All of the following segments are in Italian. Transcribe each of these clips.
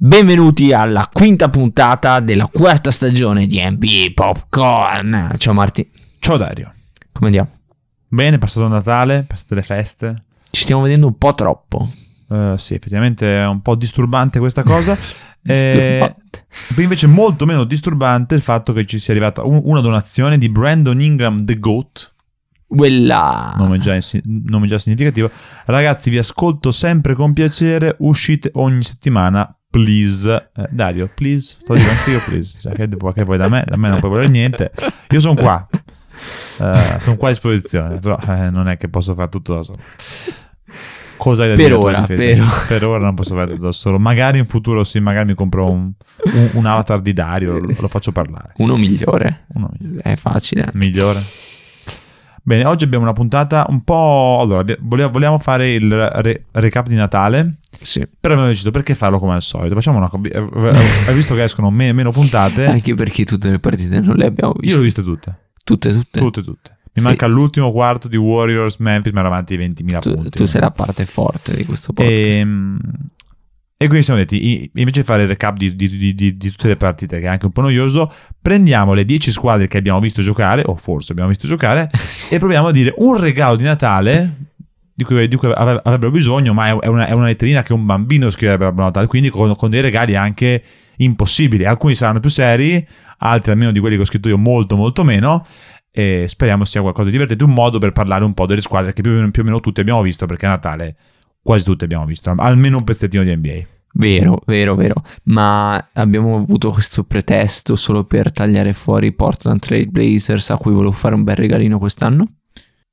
Benvenuti alla quinta puntata della quarta stagione di NBA Popcorn. Ciao Marti, Ciao Dario. come andiamo? Bene, è passato Natale, passate le feste. Ci stiamo vedendo un po' troppo. Eh, sì, effettivamente è un po' disturbante questa cosa. Eh, Disturbante. poi invece molto meno disturbante il fatto che ci sia arrivata un- una donazione di Brandon Ingram The Goat, Quella... nome già, nome già significativo. Ragazzi, vi ascolto sempre con piacere, uscite ogni settimana, please. Eh, Dario, please, sto dicendo anche io please. Cioè, che, vuoi- che vuoi da me? Da me non puoi volere niente. Io sono qua. Eh, sono qua a disposizione, però eh, non è che posso fare tutto da solo. Cosa hai da Per dire ora, per- Per ora non posso fare tutto da solo. Magari in futuro sì, magari mi compro un, un- un avatar di Dario, lo, lo faccio parlare. Uno migliore. Uno migliore. È facile. Migliore. Bene, oggi abbiamo una puntata un po'... Allora, vogliamo fare il re- recap di Natale, Sì. però abbiamo deciso perché farlo come al solito. Facciamo una... Hai visto che escono me- meno puntate? Anche perché tutte le partite non le abbiamo Io viste. le ho viste tutte. Tutte, tutte. Tutte, tutte. Mi Sì. manca l'ultimo quarto di Warriors Memphis, ma avanti di 20.000 Tu, punti. tu sei la parte forte di questo podcast. E, e quindi siamo detti, invece di fare il recap di, di- di- di- tutte le partite, che è anche un po' noioso, prendiamo le 10 squadre che abbiamo visto giocare, o forse abbiamo visto giocare, e proviamo a dire un regalo di Natale di cui, di cui avrebbero bisogno, ma è una, è una letterina che un bambino scriverebbe a Natale, quindi con, con dei regali anche impossibili. Alcuni saranno più seri, altri almeno di quelli che ho scritto io molto molto meno. E speriamo sia qualcosa di divertente, un modo per parlare un po' delle squadre che più o meno, più o meno tutte abbiamo visto, perché a Natale quasi tutte abbiamo visto, almeno un pezzettino di NBA. Vero, vero, vero. Ma abbiamo avuto questo pretesto solo per tagliare fuori Portland Trail Blazers a cui volevo fare un bel regalino quest'anno?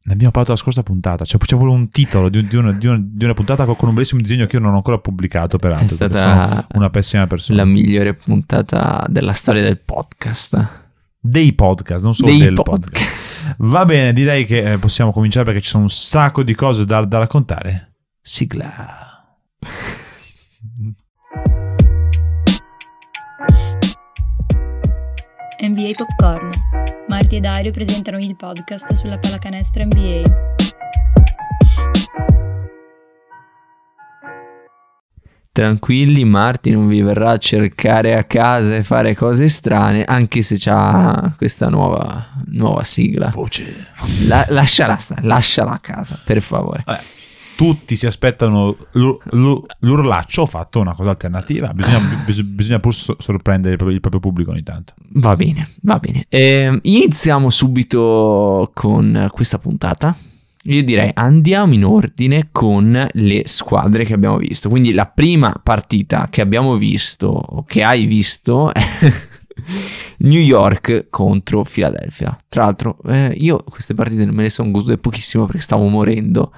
Ne abbiamo parlato la scorsa puntata, c'è, c'è voluto un titolo di, di una, di una- di una puntata con un bellissimo disegno che io non ho ancora pubblicato, peraltro. È stata una pessima persona. la migliore puntata della storia del podcast. Dei podcast, non solo Dei del podcast. podcast. Va bene, direi che eh, possiamo cominciare perché ci sono un sacco di cose da, da raccontare. Sigla. NBA Popcorn. Marti e Dario presentano il podcast sulla pallacanestro NBA. Tranquilli, Marti non vi verrà a cercare a casa e fare cose strane, anche se c'ha questa nuova, nuova sigla. Voce. La- lasciala stare, lasciala a casa, per favore. Tutti si aspettano l'ur- l'ur- l'urlaccio, ho fatto una cosa alternativa. Bisogna, bis- bisogna pur so- sorprendere il proprio, il proprio pubblico ogni tanto. Va bene, va bene. Ehm, iniziamo subito con questa puntata. Io direi andiamo in ordine con le squadre che abbiamo visto. Quindi la prima partita che abbiamo visto, o che hai visto, è New York contro Philadelphia. Tra l'altro, eh, io queste partite me le sono godute pochissimo perché stavo morendo.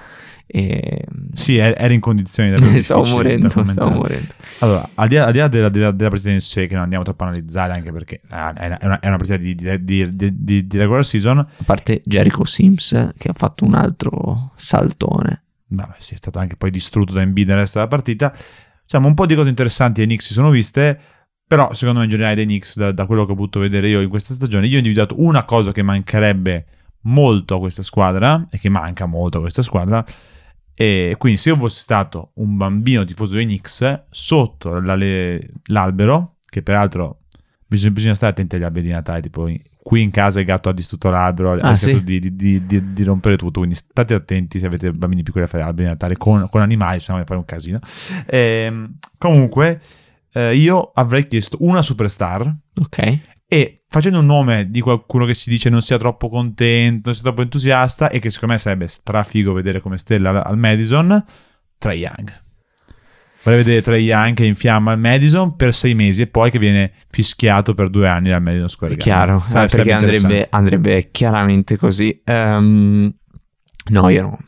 E... Sì, er- era in condizioni davvero stavo morendo, stavo morendo. Allora, al di là, al di là della, della- della partita in sé, che non andiamo troppo a analizzare, anche perché ah, è una, è una- partita di, di- di- di- di- di regular season, A parte Jericho Sims che ha fatto un altro saltone. vabbè, sì, è stato anche poi distrutto da Embiid nel resto della partita. Diciamo, un po' di cose interessanti ai Knicks si sono viste, però secondo me in generale dei Knicks, da, da quello che ho potuto vedere io in questa stagione, io ho individuato una cosa che mancherebbe molto a questa squadra, e che manca molto a questa squadra, e quindi se io fossi stato un bambino tifoso dei Knicks, sotto la- le- l'albero, che peraltro bisogna, bisogna stare attenti agli alberi di Natale, tipo qui in casa il gatto ha distrutto l'albero, ha Ah, rischiato sì? di, di- di- di- rompere tutto, quindi state attenti se avete bambini piccoli a fare alberi di Natale con, con animali, se no fare un casino. Ehm, comunque, eh, io avrei chiesto una superstar Ok. E facendo un nome di qualcuno che si dice non sia troppo contento, non sia troppo entusiasta e che secondo me sarebbe strafigo vedere come stella al, Madison, Trae Young. Vorrei vedere Trae Young che infiamma il Madison per sei mesi e poi che viene fischiato per due anni dal Madison Square Garden. chiaro, Sarebbe- eh, perché andrebbe, andrebbe chiaramente così. Ehm, no, io no.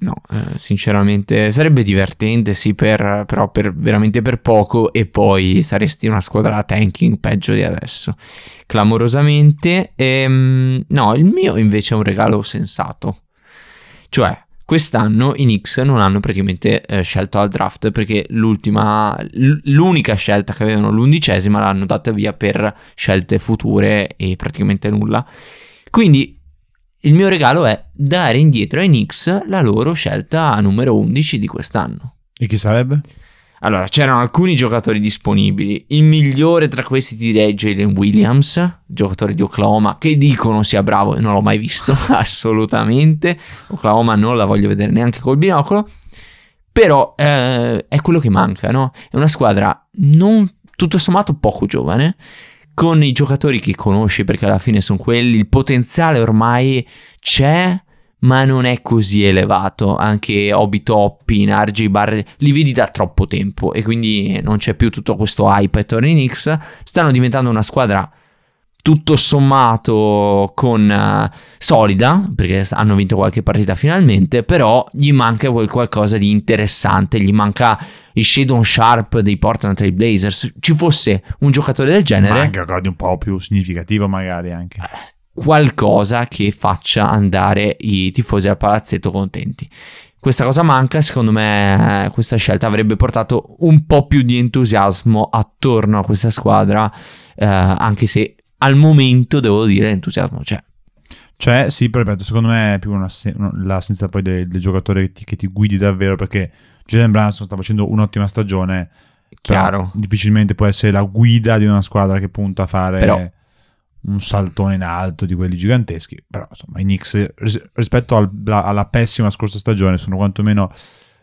No, eh, sinceramente sarebbe divertente, sì, per, però per, veramente per poco e poi saresti una squadra tanking peggio di adesso. Clamorosamente. Ehm, no, il mio invece è un regalo sensato. Cioè, quest'anno i Knicks non hanno praticamente eh, scelto al draft perché l'ultima, l'unica scelta che avevano, l'undicesima, l'hanno data via per scelte future e praticamente nulla. Quindi il mio regalo è dare indietro ai Knicks la loro scelta numero 11 di quest'anno. E chi sarebbe? Allora, c'erano alcuni giocatori disponibili. Il migliore tra questi ti direi Jalen Williams, giocatore di Oklahoma, che dicono sia bravo e non l'ho mai visto, assolutamente. Oklahoma non la voglio vedere neanche col binocolo. Però eh, è quello che manca, no? È una squadra non tutto sommato poco giovane, con i giocatori che conosci perché alla fine sono quelli, il potenziale ormai c'è, ma non è così elevato. Anche Obi Toppin, RJ Barrett, li vedi da troppo tempo e quindi non c'è più tutto questo hype attorno ai Knicks. Stanno diventando una squadra tutto sommato con uh, solida, perché hanno vinto qualche partita finalmente, però gli manca qualcosa di interessante, gli manca il Shadon Sharp dei Portland Trail Blazers. Ci fosse un giocatore del genere... Manca qualcosa di un po' più significativo magari anche. Qualcosa che faccia andare i tifosi al palazzetto contenti. Questa cosa manca, secondo me questa scelta avrebbe portato un po' più di entusiasmo attorno a questa squadra, eh, anche se al momento devo dire entusiasmo c'è. C'è, sì, però ripeto, secondo me è più una, l'assenza poi del, del giocatore che ti, che ti, guidi davvero perché Jalen Branson sta facendo un'ottima stagione. Chiaro. Difficilmente può essere la guida di una squadra che punta a fare però, un saltone in alto di quelli giganteschi. Però insomma, i Knicks rispetto al, alla pessima scorsa stagione sono quantomeno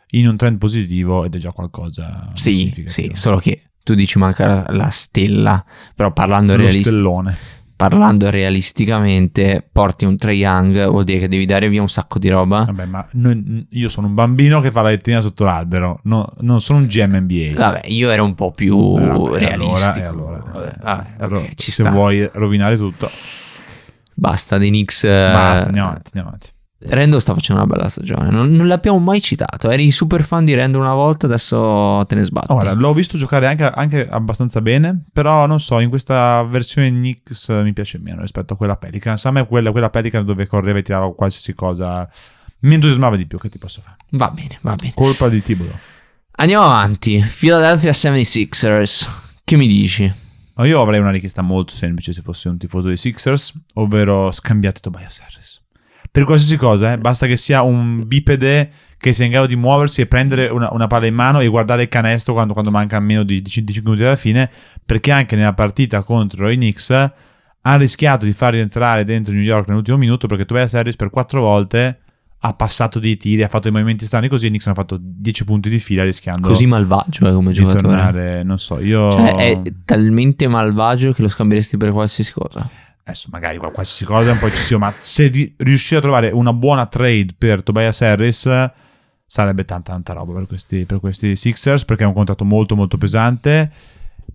in un trend positivo ed è già qualcosa. Sì, sì, solo che tu dici manca la stella, però parlando realisticamente parlando realisticamente, porti un Trae Young, vuol dire che devi dare via un sacco di roba. Vabbè, ma noi, io sono un bambino che fa la lettina sotto l'albero, no, non sono un GM NBA. Vabbè, io ero un po' più eh, vabbè, realistico. Allora, allora, vabbè, vabbè, allora okay, se sta. vuoi rovinare tutto. Basta, dei Knicks... Basta, andiamo avanti, andiamo avanti. Rendo sta facendo una bella stagione, non, non, l'abbiamo mai citato. Eri super fan di Rendo una volta, adesso te ne sbatti. Ora, l'ho visto giocare anche, anche, abbastanza bene, però non so, in questa versione Knicks mi piace meno rispetto a quella Pelicans. A me quella, quella Pelicans dove correva e tirava qualsiasi cosa mi entusiasmava di più, che ti posso fare? Va bene, va bene. Colpa di Thibodeau. Andiamo avanti. Philadelphia 76ers. Che mi dici? Io avrei una richiesta molto semplice se fossi un tifoso dei Sixers, ovvero scambiate Tobias Harris per qualsiasi cosa, eh? basta che sia un bipede che sia in grado di muoversi e prendere una, una palla in mano e guardare il canestro quando, quando manca meno di 5 minuti alla fine, perché anche nella partita contro i Knicks ha rischiato di far rientrare dentro New York nell'ultimo minuto perché Tobias Harris per 4 volte ha passato dei tiri, ha fatto dei movimenti strani così e Knicks hanno fatto 10 punti di fila rischiando così malvagio eh, come giocatore tornare, non so io cioè è talmente malvagio che lo scambieresti per qualsiasi cosa adesso magari qualsiasi cosa è un po' eccessivo, ma se ri- riuscire a trovare una buona trade per Tobias Harris sarebbe tanta tanta roba per questi, per questi Sixers perché è un contratto molto molto pesante.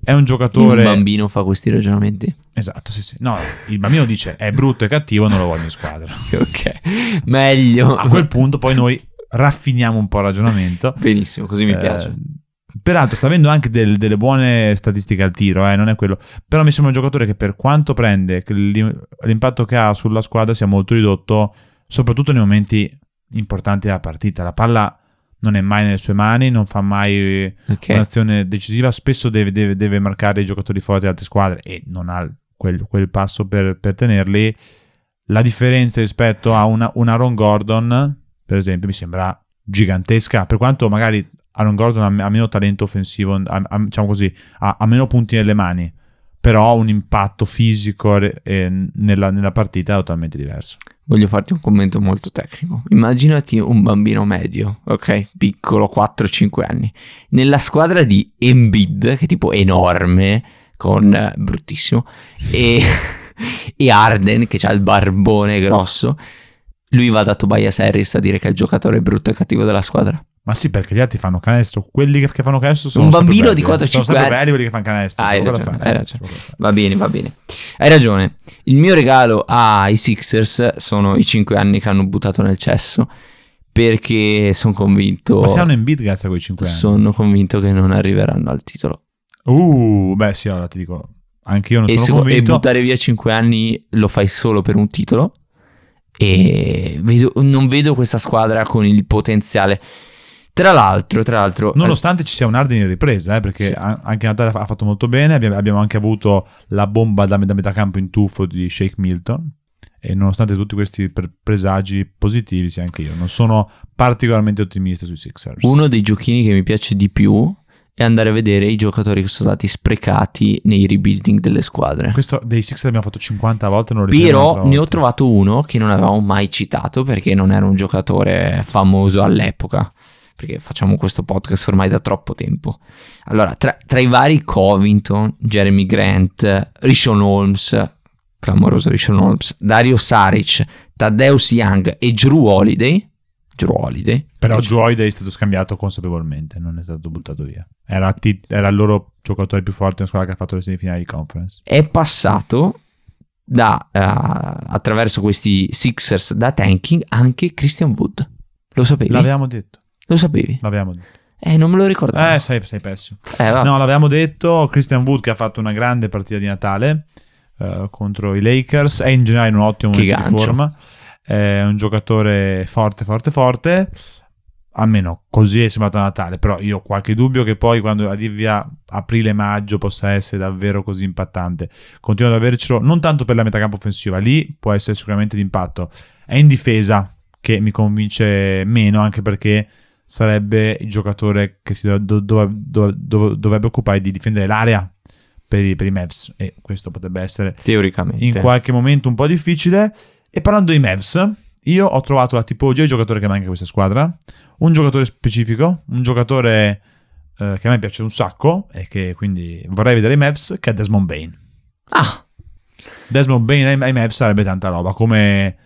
È un giocatore. Il bambino fa questi ragionamenti. Esatto, sì, sì. No, il bambino dice è brutto e cattivo, non lo voglio in squadra. ok, meglio. A quel punto poi noi raffiniamo un po' il ragionamento. Benissimo, così mi eh, piace. Peraltro sta avendo anche del, delle buone statistiche al tiro, eh, non è quello. Però mi sembra un giocatore che per quanto prende, l'impatto che ha sulla squadra sia molto ridotto, soprattutto nei momenti importanti della partita. La palla non è mai nelle sue mani, non fa mai okay. un'azione decisiva, spesso deve, deve, deve, marcare i giocatori forti di altre squadre e non ha quel, quel passo per, per, tenerli. La differenza rispetto a una, un Aaron Gordon, per esempio, mi sembra gigantesca, per quanto magari Aaron Gordon ha, ha meno talento offensivo, ha, ha, diciamo così, ha, meno punti nelle mani, però un impatto fisico eh, nella, nella partita è totalmente diverso. Voglio farti un commento molto tecnico. Immaginati un bambino medio, ok? Piccolo, 4-5 anni. Nella squadra di Embiid, che è tipo enorme, con eh, bruttissimo, e, e Arden, che ha il barbone grosso, lui va da Tobias Harris a dire che è il giocatore brutto e cattivo della squadra. Ma sì, perché gli altri fanno canestro. Quelli che, che fanno canestro sono. Un bambino di 4-5 anni. Sono sempre belli quelli che fanno canestro. Ah, hai ragione, hai ragione. Va bene, va bene. Hai ragione. Il mio regalo ai Sixers sono i 5 anni che hanno buttato nel cesso. Perché sono convinto. Ma hanno in beat grazie a quei 5 anni. Sono convinto che non arriveranno al titolo. Uh, beh, sì, allora ti dico. Anche io non e sono convinto. E buttare via 5 anni lo fai solo per un titolo. E vedo, non vedo questa squadra con il potenziale tra l'altro, tra l'altro, nonostante ci sia un Arden in ripresa, eh, perché sì. anche Natale ha fatto molto bene. Abbiamo, abbiamo anche avuto la bomba da, da metà campo in tuffo di Shake Milton. E nonostante tutti questi pre- presagi positivi, sì, anche io non sono particolarmente ottimista sui Sixers. Uno dei giochini che mi piace di più e andare a vedere i giocatori che sono stati sprecati nei rebuilding delle squadre. Questo dei Six l'abbiamo fatto 50 volte, non lo Però ne ho trovato uno che non avevamo mai citato perché non era un giocatore famoso all'epoca. Perché facciamo questo podcast ormai da troppo tempo. Allora, tra, tra i vari Covington, Jeremy Grant, Rishon Holmes, clamoroso Rishon Holmes, Dario Saric, Taddeus Young e Drew Holiday. Drew Holiday. Però Joe Holiday è stato scambiato consapevolmente, non è stato buttato via. Era, ti- era il loro giocatore più forte in squadra che ha fatto le semifinali di conference. è passato da, eh, attraverso questi Sixers da tanking anche Christian Wood. Lo sapevi? L'avevamo detto, Lo sapevi? l'avevamo detto. Eh, non me lo ricordavo. Eh, sei, sei pessimo. Eh. No, l'avevamo detto, Christian Wood che ha fatto una grande partita di Natale eh, contro i Lakers, è in generale in un ottimo Che momento di gancio. forma, è un giocatore forte, forte, forte, almeno così è sembrato a Natale, però io ho qualche dubbio che poi quando arrivi a aprile-maggio possa essere davvero così impattante. Continuo ad avercelo, non tanto per la metacampo offensiva, lì può essere sicuramente d'impatto, è in difesa che mi convince meno, anche perché sarebbe il giocatore che si dov- dov- dov- dov- dovrebbe occupare di difendere l'area per i, per i Mavs e questo potrebbe essere Teoricamente. in qualche momento un po' difficile. E parlando di Mavs, io ho trovato la tipologia di giocatore che manca a questa squadra, un giocatore specifico, un giocatore eh, che a me piace un sacco e che quindi vorrei vedere ai Mavs, che è Desmond Bain. Ah, Desmond Bain ai, ai Mavs sarebbe tanta roba, come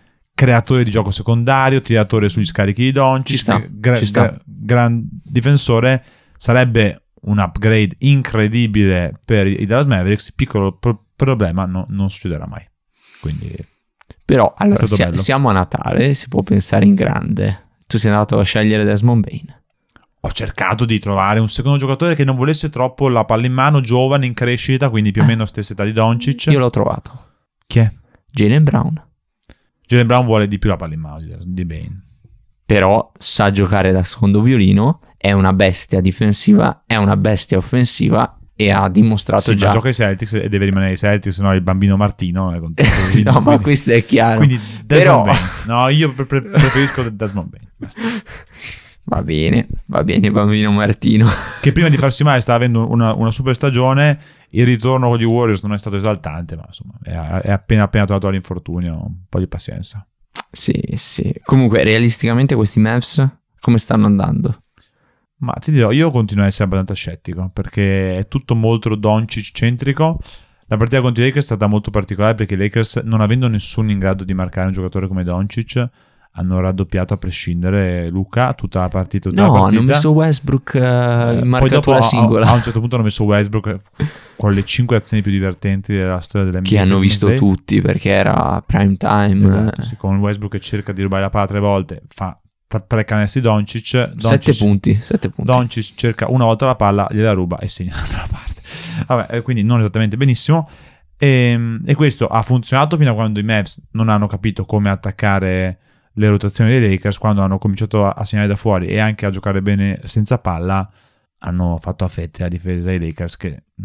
creatore di gioco secondario, tiratore sugli scarichi di Doncic, Ci sta, gra- ci sta. gra- gran difensore, sarebbe un upgrade incredibile per i Dallas Mavericks, piccolo pro- problema no- non succederà mai. Quindi però allora bello. siamo a Natale, si può pensare in grande. Tu sei andato a scegliere Desmond Bain. ho cercato di trovare un secondo giocatore che non volesse troppo la palla in mano, giovane, in crescita, quindi più o meno stessa età di Doncic. Io l'ho trovato. Chi è? Jalen Brown. Jalen Brown vuole di più la palla in mano di- Bain. Però sa giocare da secondo violino, è una bestia difensiva, è una bestia offensiva e ha dimostrato Sì, ma già... gioca ai Celtics e deve rimanere ai Celtics, no il bambino Martino è contento. Quindi- no, ma quindi- questo è chiaro. Quindi Però- Desmond Bain. No, io pre- pre- preferisco Desmond Bain. Basta. Va bene, va bene, bambino Martino. Che prima di farsi male stava avendo una, una super stagione. Il ritorno con gli Warriors non è stato esaltante, ma insomma è, è appena appena trovato l'infortunio. Un po' di pazienza. Sì, sì. Comunque, realisticamente questi Mavs come stanno andando? Ma ti dirò, io continuo a essere abbastanza scettico perché è tutto molto Doncic centrico. La partita contro i Lakers è stata molto particolare perché i Lakers, non avendo nessuno in grado di marcare un giocatore come Doncic, hanno raddoppiato a prescindere Luca tutta la partita. Tutta la No, partita. hanno messo Westbrook Eh, in poi dopo marcatura a- singola. A, un certo punto hanno messo Westbrook con le 5 azioni più divertenti della storia dell'NBA. che hanno visto Day. tutti perché era prime time. Esatto, sì, con Westbrook che cerca di rubare la palla tre volte, fa tre canestri Doncic. Sette Doncic- punti, sette punti. Doncic cerca una volta la palla, gliela ruba e segna dall'altra parte. Vabbè, eh, quindi non esattamente benissimo. E, e questo ha funzionato fino a quando i Mavs non hanno capito come attaccare le rotazioni dei Lakers, quando hanno cominciato a, a segnare da fuori e anche a giocare bene senza palla, hanno fatto a fette la difesa dei Lakers che mh,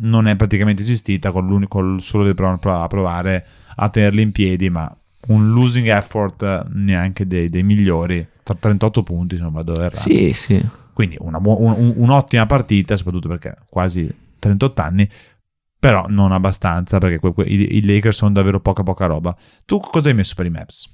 non è praticamente esistita con, l'unico, col solo del Brown a provare a tenerli in piedi, ma un losing effort eh, neanche dei, dei migliori, tra 38 punti se non vado errato. Sì, sì. Quindi una un- un- un'ottima partita, soprattutto perché quasi 38 anni, però non abbastanza perché que- que- i, i Lakers sono davvero poca poca roba. Tu cosa hai messo per i Mavs?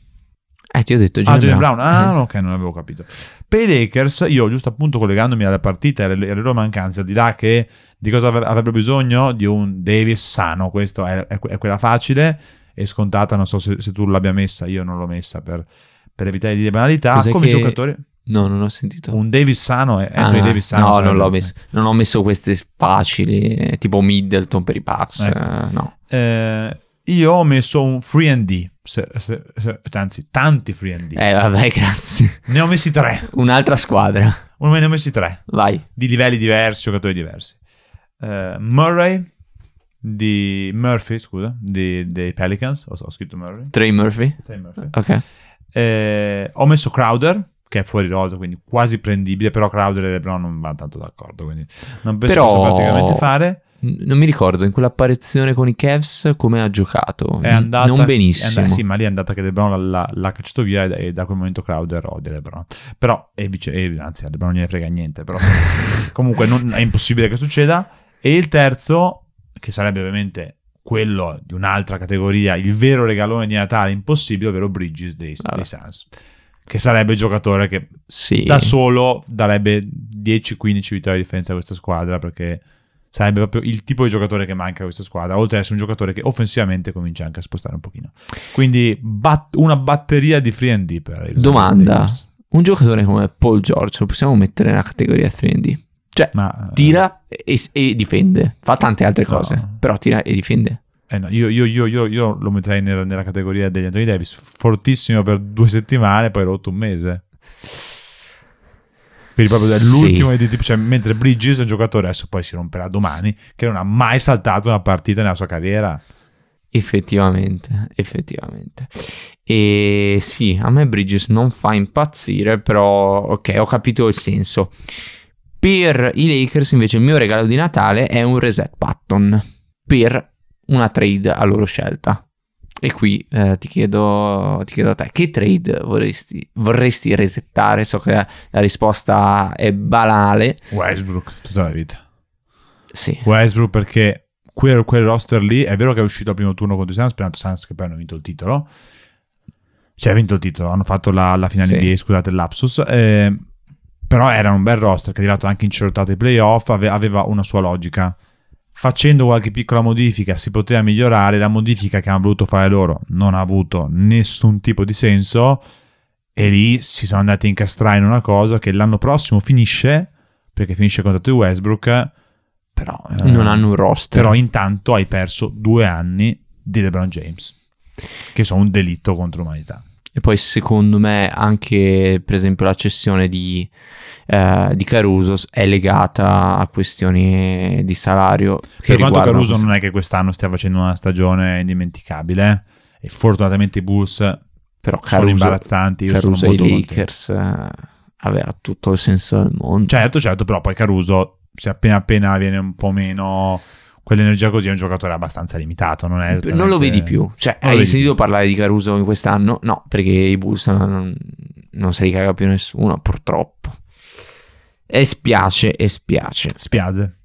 Eh, ti ho detto Ah, Jalen Jalen Brown. Brown. Ah, ok, non avevo capito. Per i Lakers, io giusto appunto collegandomi alla partita e alle, alle loro mancanze, di là che di cosa avre- avrebbero bisogno di un Davis sano, questo è, è è quella facile e scontata, non so se, se tu l'abbia messa, io non l'ho messa per, per evitare di banalità. Cos'è Come che- giocatori, No, non ho sentito. un Davis sano è Ah, Davis sano. no, non l'ho messo. Non ho messo queste facili, eh, tipo Middleton per i Bucks. Ecco. eh, no. Eh, io ho messo un free and D, se- se- se- anzi tanti free and D. Eh, vabbè, grazie. Ne ho messi tre, Un'altra squadra. O ne ho messi tre, Vai. di livelli diversi, giocatori diversi. Eh, Murray, di Murphy, scusa, di- dei Pelicans, ho, ho scritto Murray. Trey Murphy. Sì, Murphy. Ok. Eh, ho messo Crowder, che è fuori rosa, quindi quasi prendibile, però Crowder e LeBron non vanno tanto d'accordo, quindi non penso Però- possa praticamente fare. Non mi ricordo in quell'apparizione con i Cavs come ha giocato. È andata, non benissimo. È andata, sì, ma lì è andata che LeBron l'ha, l'ha cacciato via e, da quel momento Crowder odia LeBron. Però, e vice, e, anzi, a LeBron non gliene frega niente. Però, comunque, non, è impossibile che succeda. E il terzo, che sarebbe ovviamente quello di un'altra categoria, il vero regalone di Natale impossibile, ovvero Bridges dei, dei Suns. Che sarebbe il giocatore che sì. da solo darebbe 10-15 vittorie di differenza a questa squadra perché sarebbe proprio il tipo di giocatore che manca a questa squadra, oltre ad essere un giocatore che offensivamente comincia anche a spostare un pochino. Quindi bat- una batteria di free and D per il Domanda, un giocatore come Paul George lo possiamo mettere nella categoria free and D? Cioè, Ma, tira e, e, difende, fa tante altre cose, no. però tira e difende. Eh no, io, io, io, io, lo metterei nella, nella categoria degli Anthony Davis, fortissimo per due settimane, poi rotto un mese. Quindi proprio sì. di tipo, cioè, mentre Bridges è un giocatore, adesso poi si romperà domani, che non ha mai saltato una partita nella sua carriera. Effettivamente, effettivamente. E sì, a me Bridges non fa impazzire, però ok, ho capito il senso. Per i Lakers invece il mio regalo di Natale è un reset button per una trade a loro scelta. E qui eh, ti, chiedo, ti, chiedo, a te, che trade vorresti, vorresti resettare? So che la, la risposta è banale. Westbrook, tutta la vita. Sì. Westbrook perché quel, quel, roster lì, è vero che è uscito al primo turno contro i Suns, sperando Suns che poi hanno vinto il titolo. Cioè, ha vinto il titolo, hanno fatto la, la finale sì. NBA, scusate il lapsus. Eh, però era un bel roster che è arrivato anche in ai playoff, ave, aveva una sua logica facendo qualche piccola modifica si poteva migliorare, la modifica che hanno voluto fare loro non ha avuto nessun tipo di senso e lì si sono andati a incastrare in una cosa che l'anno prossimo finisce, perché finisce il contratto di Westbrook, però... Eh, non hanno un roster. Però intanto hai perso due anni di LeBron James, che sono un delitto contro l'umanità. E poi secondo me anche per esempio la cessione di eh, di Caruso è legata a questioni di salario. Per quanto Caruso non è che quest'anno stia facendo una stagione indimenticabile, e fortunatamente i Bulls Però Caruso, sono imbarazzanti. Caruso ai Lakers eh, aveva tutto il senso del mondo. Certo, certo, però poi Caruso, se appena appena viene un po' meno quell'energia così è un giocatore abbastanza limitato. Non, è non lo vedi più. Cioè, hai sentito più. parlare di Caruso in quest'anno? No, perché i Bulls non, non se li caga più nessuno, purtroppo. E spiace, e spiace. Spiace.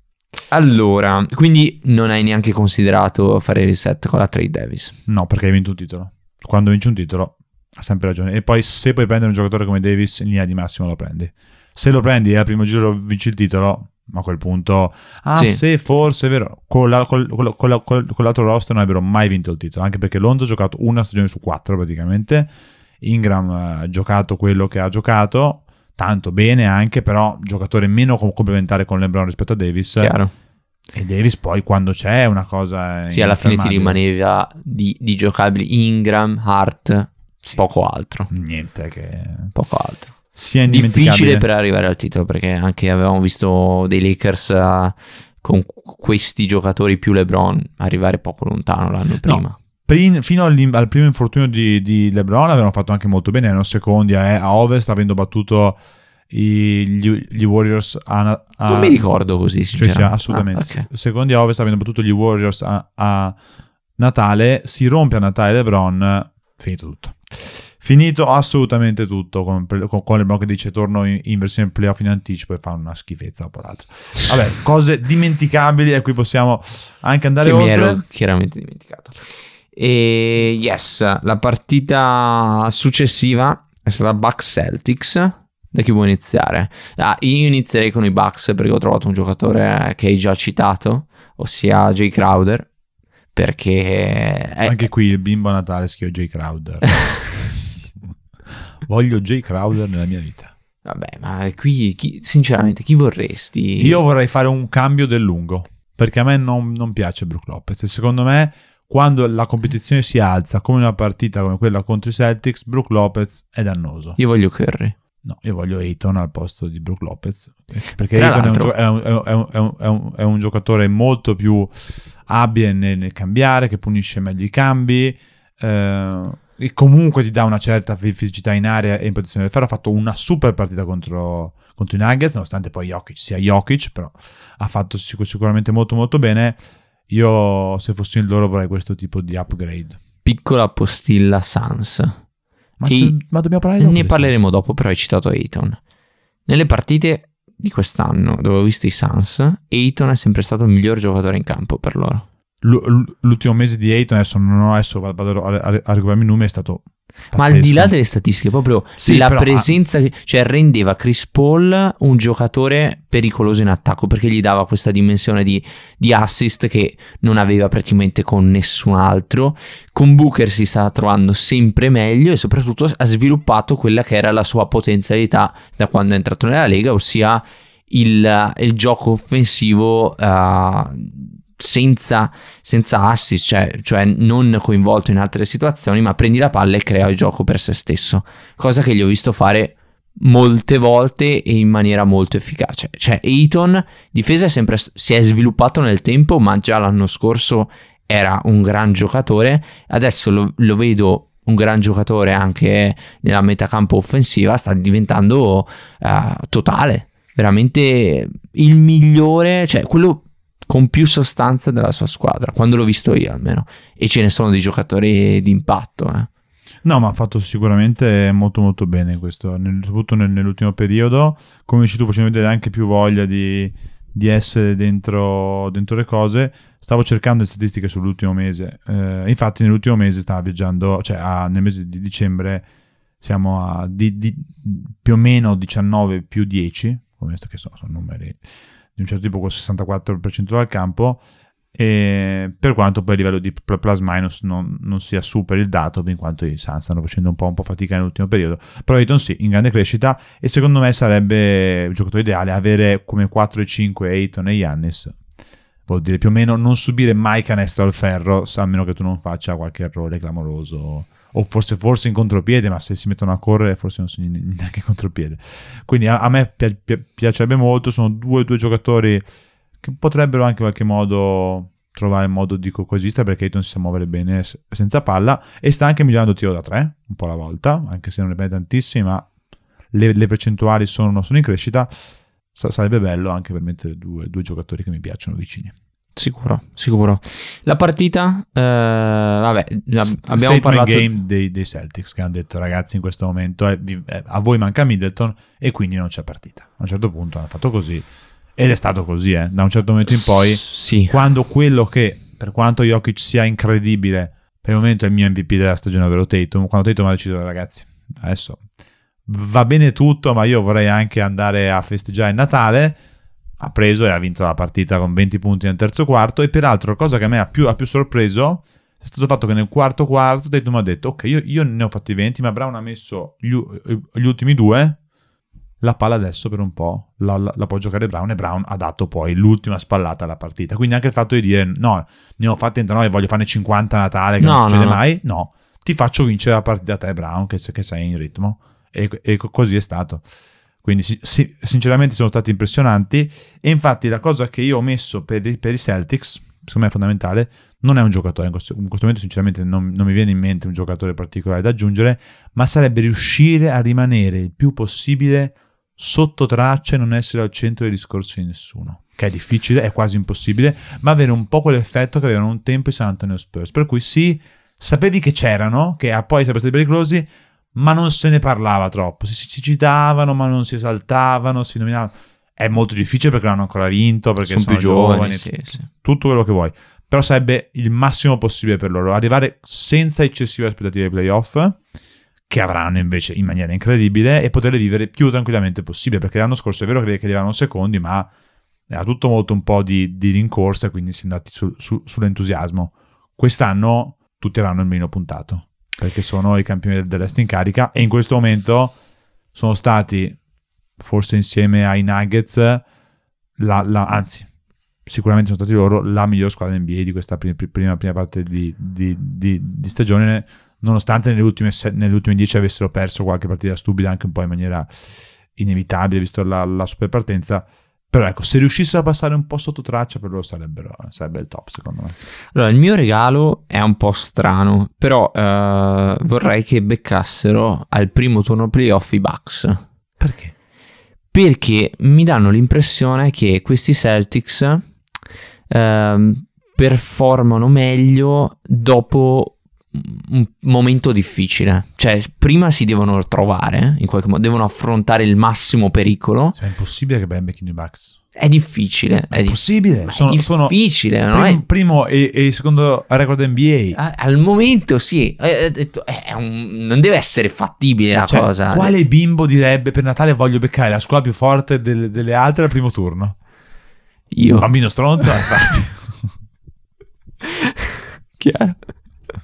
Allora, quindi non hai neanche considerato fare il reset con la Trade Davis? No, perché hai vinto un titolo. Quando vinci un titolo, ha sempre ragione. E poi se puoi prendere un giocatore come Davis, in linea di massimo lo prendi. Se lo prendi e al primo giro vinci il titolo, a quel punto, ah, sì. se forse è vero, con, la, con, con, con, con l'altro roster non avrebbero mai vinto il titolo. Anche perché Lonzo ha giocato una stagione su quattro praticamente. Ingram ha giocato quello che ha giocato tanto bene anche, però giocatore meno complementare con LeBron rispetto a Davis. Chiaro. E Davis poi quando c'è una cosa... Sì, alla fine ti rimaneva di, di giocabili Ingram, Hart, sì. poco altro. Niente che... Poco altro. Sia Difficile per arrivare al titolo perché anche avevamo visto dei Lakers uh, con questi giocatori più LeBron arrivare poco lontano l'anno prima. No fino al primo infortunio di, di, LeBron avevano fatto anche molto bene, erano secondi a, a Ovest avendo battuto i, gli, gli, Warriors a, a, Non mi ricordo così, sinceramente. Cioè, sì, assolutamente. Ah, okay. Secondi a Ovest avendo battuto gli Warriors a, a, Natale, si rompe a Natale LeBron, finito tutto. Finito assolutamente tutto con, con, con LeBron che dice torno in, in versione playoff in anticipo e fa una schifezza dopo l'altra. Vabbè, cose dimenticabili e qui possiamo anche andare che oltre. mi ero chiaramente dimenticato. E yes, la partita successiva è stata Bucks Celtics. Da chi vuoi iniziare? Ah, io inizierei con i Bucks perché ho trovato un giocatore che hai già citato, ossia Jay Crowder. Perché è... anche qui il bimbo a Natale scrive Jay Crowder. Voglio Jay Crowder nella mia vita. Vabbè, ma qui chi, sinceramente chi vorresti? Io vorrei fare un cambio del lungo perché a me non, non piace Brook Lopez e secondo me quando la competizione si alza come una partita come quella contro i Celtics, Brook Lopez è dannoso. Io voglio Curry. No, io voglio Ayton al posto di Brook Lopez. Perché Tra Ayton è un, è, un, è, un, è un, giocatore molto più abile nel, nel, cambiare, che punisce meglio i cambi. Eh, e comunque ti dà una certa fisicità in area e in posizione del ferro. Ha fatto una super partita contro, contro i Nuggets, nonostante poi Jokic sia Jokic, però ha fatto sic- sicuramente molto molto bene. Io se fossi in loro vorrei questo tipo di upgrade. Piccola postilla Sans. Ma, E- ma dobbiamo parlare dopo Ne parleremo dopo, però hai citato Ayton. Nelle partite di quest'anno dove ho visto i Suns, Ayton è sempre stato il miglior giocatore in campo per loro. L- l'ultimo mese di Ayton, adesso non ho adesso vado a, a, a recuperarmi i numeri, è stato Ma al di là delle statistiche, proprio Sì, la però, ah, presenza, che- cioè rendeva Chris Paul un giocatore pericoloso in attacco perché gli dava questa dimensione di, di assist che non aveva praticamente con nessun altro. Con Booker si sta trovando sempre meglio e soprattutto ha sviluppato quella che era la sua potenzialità da quando è entrato nella Lega, ossia il, il gioco offensivo eh, senza, senza assist, cioè, cioè non coinvolto in altre situazioni, ma prendi la palla e crea il gioco per se stesso, cosa che gli ho visto fare molte volte e in maniera molto efficace. Cioè, Eaton, difesa è sempre, si è sviluppato nel tempo, ma già l'anno scorso era un gran giocatore, adesso lo, lo vedo un gran giocatore anche nella metacampo offensiva, sta diventando eh, totale, veramente il migliore, cioè quello con più sostanza della sua squadra, quando l'ho visto io almeno, e ce ne sono dei giocatori di impatto. Eh. No, ma ha fatto sicuramente molto molto bene questo, nel- soprattutto nel- nell'ultimo periodo. Come dici tu, facendo vedere anche più voglia di, di essere dentro, dentro le cose. Stavo cercando le statistiche sull'ultimo mese. Eh, infatti, nell'ultimo mese stava viaggiando, cioè a- nel mese di dicembre siamo a di- di- più o meno 19 più 10, come che sono, sono numeri di un certo tipo col 64% dal campo. Per quanto poi a livello di pl- plus minus non, non sia super il dato, in quanto i Suns stanno facendo un po', un po' fatica nell'ultimo periodo. Però Ayton sì, in grande crescita e secondo me sarebbe il giocatore ideale avere come 4 e 5 Ayton e Giannis. Vuol dire più o meno non subire mai canestro al ferro, a meno che tu non faccia qualche errore clamoroso. O forse, forse in contropiede, ma se si mettono a correre forse non sono neanche in contropiede. Quindi a, a me pi- pi- piacerebbe molto, sono due, due giocatori che potrebbero anche in qualche modo trovare il modo di coesistere perché Ayton si sa muovere bene senza palla e sta anche migliorando il tiro da tre un po' alla volta anche se non ne prende tantissimi ma le, le percentuali sono, sono in crescita Sa- sarebbe bello anche per mettere due, due giocatori che mi piacciono vicini Sicuro, sicuro. La partita, eh, vabbè, abbiamo statement parlato... game dei, dei Celtics che hanno detto ragazzi in questo momento eh, vi- eh, a voi manca Middleton e quindi non c'è partita a un certo punto hanno fatto così ed è stato così eh. da un certo momento in poi Sì, quando quello che, per quanto Jokic sia incredibile, per il momento è il mio MVP della stagione, ovvero Tatum, quando Tatum ha deciso, ragazzi, adesso va bene tutto, ma io vorrei anche andare a festeggiare il Natale, ha preso e ha vinto la partita con 20 punti nel terzo quarto, e peraltro la cosa che a me ha più, ha più sorpreso è stato il fatto che nel quarto quarto Tatum ha detto, ok, io, io ne ho fatti 20, ma Brown ha messo gli, gli ultimi due, la palla adesso per un po' la, la- la può giocare Brown e Brown ha dato poi l'ultima spallata alla partita. Quindi anche il fatto di dire no, ne ho fatte 39 e voglio farne 50 a Natale che No, non succede no, no. mai, no, ti faccio vincere la partita a te Brown che, che sei in ritmo e, e co- così è stato. Quindi sì, sinceramente sono stati impressionanti e infatti la cosa che io ho messo per i, per i Celtics, secondo me è fondamentale, non è un giocatore, in questo, in questo momento sinceramente non, non mi viene in mente un giocatore particolare da aggiungere, ma sarebbe riuscire a rimanere il più possibile sotto traccia e non essere al centro dei discorsi di nessuno. Che è difficile, è quasi impossibile, ma avere un po' quell'effetto che avevano un tempo i San Antonio Spurs. Per cui sì, sapevi che c'erano, che poi sarebbero stati pericolosi, ma non se ne parlava troppo. Si, si citavano, ma non si esaltavano, si nominavano. È molto difficile perché non hanno ancora vinto, perché sono sono, più giovani, giovani, sì, sì. tutto quello che vuoi. Però sarebbe il massimo possibile per loro. Arrivare senza eccessive aspettative ai playoff, che avranno invece in maniera incredibile, e poterle vivere più tranquillamente possibile. Perché l'anno scorso è vero che arrivavano secondi, ma era tutto molto un po' di, di rincorsa, e quindi si è andati su- su- sull'entusiasmo. Quest'anno tutti avranno il meno puntato, perché sono i campioni del- dell'Est in carica, e in questo momento sono stati, forse insieme ai Nuggets, la- la- anzi, sicuramente sono stati loro la miglior squadra NBA di questa pri- pri- prima, prima parte di, di- di- di stagione, nonostante nelle ultime, nelle ultime 10 avessero perso qualche partita stupida anche un po' in maniera inevitabile, visto la, la super partenza. Però ecco, se riuscissero a passare un po' sotto traccia, per loro sarebbero, sarebbe il top, secondo me. Allora, il mio regalo è un po' strano, però eh, vorrei che beccassero al primo turno playoff i Bucks. Perché? perché mi danno l'impressione che questi Celtics ehm, performano meglio dopo un momento difficile. Cioè, prima si devono trovare, in qualche modo, devono affrontare il massimo pericolo. Cioè, è impossibile che Ben becchino i Bucks. È difficile. È, impossibile. Di- sono, è sono difficile. non primo, è- primo e, e secondo record NBA. a- Al momento sì, Eh, ho detto, eh, è un- non deve essere fattibile la Cioè, cosa. Quale bimbo direbbe per Natale voglio beccare la squadra più forte delle, delle altre al primo turno? Io. Un bambino stronzo, infatti. Chiaro.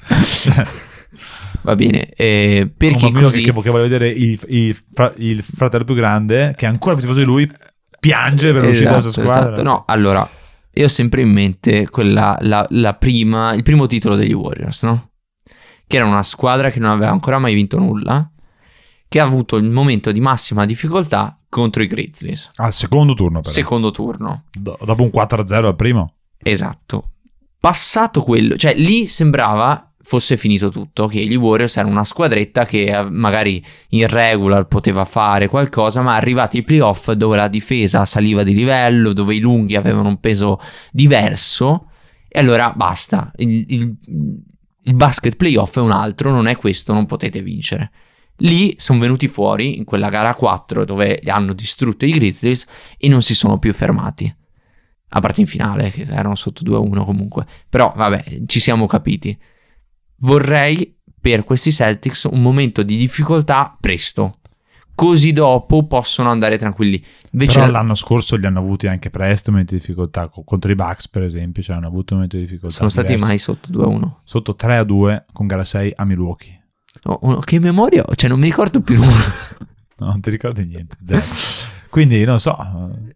Va bene, eh, perché così... che, che vuole vedere il, il il fratello più grande, che è ancora più tifoso di lui, piange per l'uscita della sua Esatto, squadra. esatto. No, allora, io ho sempre in mente quella, la, la prima, il primo titolo degli Warriors, no? Che era una squadra che non aveva ancora mai vinto nulla, che ha avuto il momento di massima difficoltà contro i Grizzlies. Al secondo turno, però. Secondo turno. Do- dopo un 4-0 al primo. Esatto. Passato quello, cioè lì sembrava fosse finito tutto, che gli Warriors erano una squadretta che eh, magari in regular poteva fare qualcosa, ma arrivati ai playoff dove la difesa saliva di livello, dove i lunghi avevano un peso diverso, e allora basta, il, il- il basket playoff è un altro, non è questo, non potete vincere. Lì sono venuti fuori in quella gara 4 dove hanno distrutto i Grizzlies e non si sono più fermati. A parte in finale, che erano sotto 2-1 comunque. Però vabbè, ci siamo capiti. Vorrei per questi Celtics un momento di difficoltà presto. Così dopo possono andare tranquilli. Invece Però l'anno scorso li hanno avuti anche presto momenti di difficoltà. Co- Contro i Bucks, per esempio, cioè hanno avuto momenti di difficoltà. sono stati mai sotto 2-1. Sotto 3-2 con gara 6 a Milwaukee. Oh, oh, che memoria ho? Cioè non mi ricordo più nulla. No, non ti ricordi niente. zero. Quindi, non so,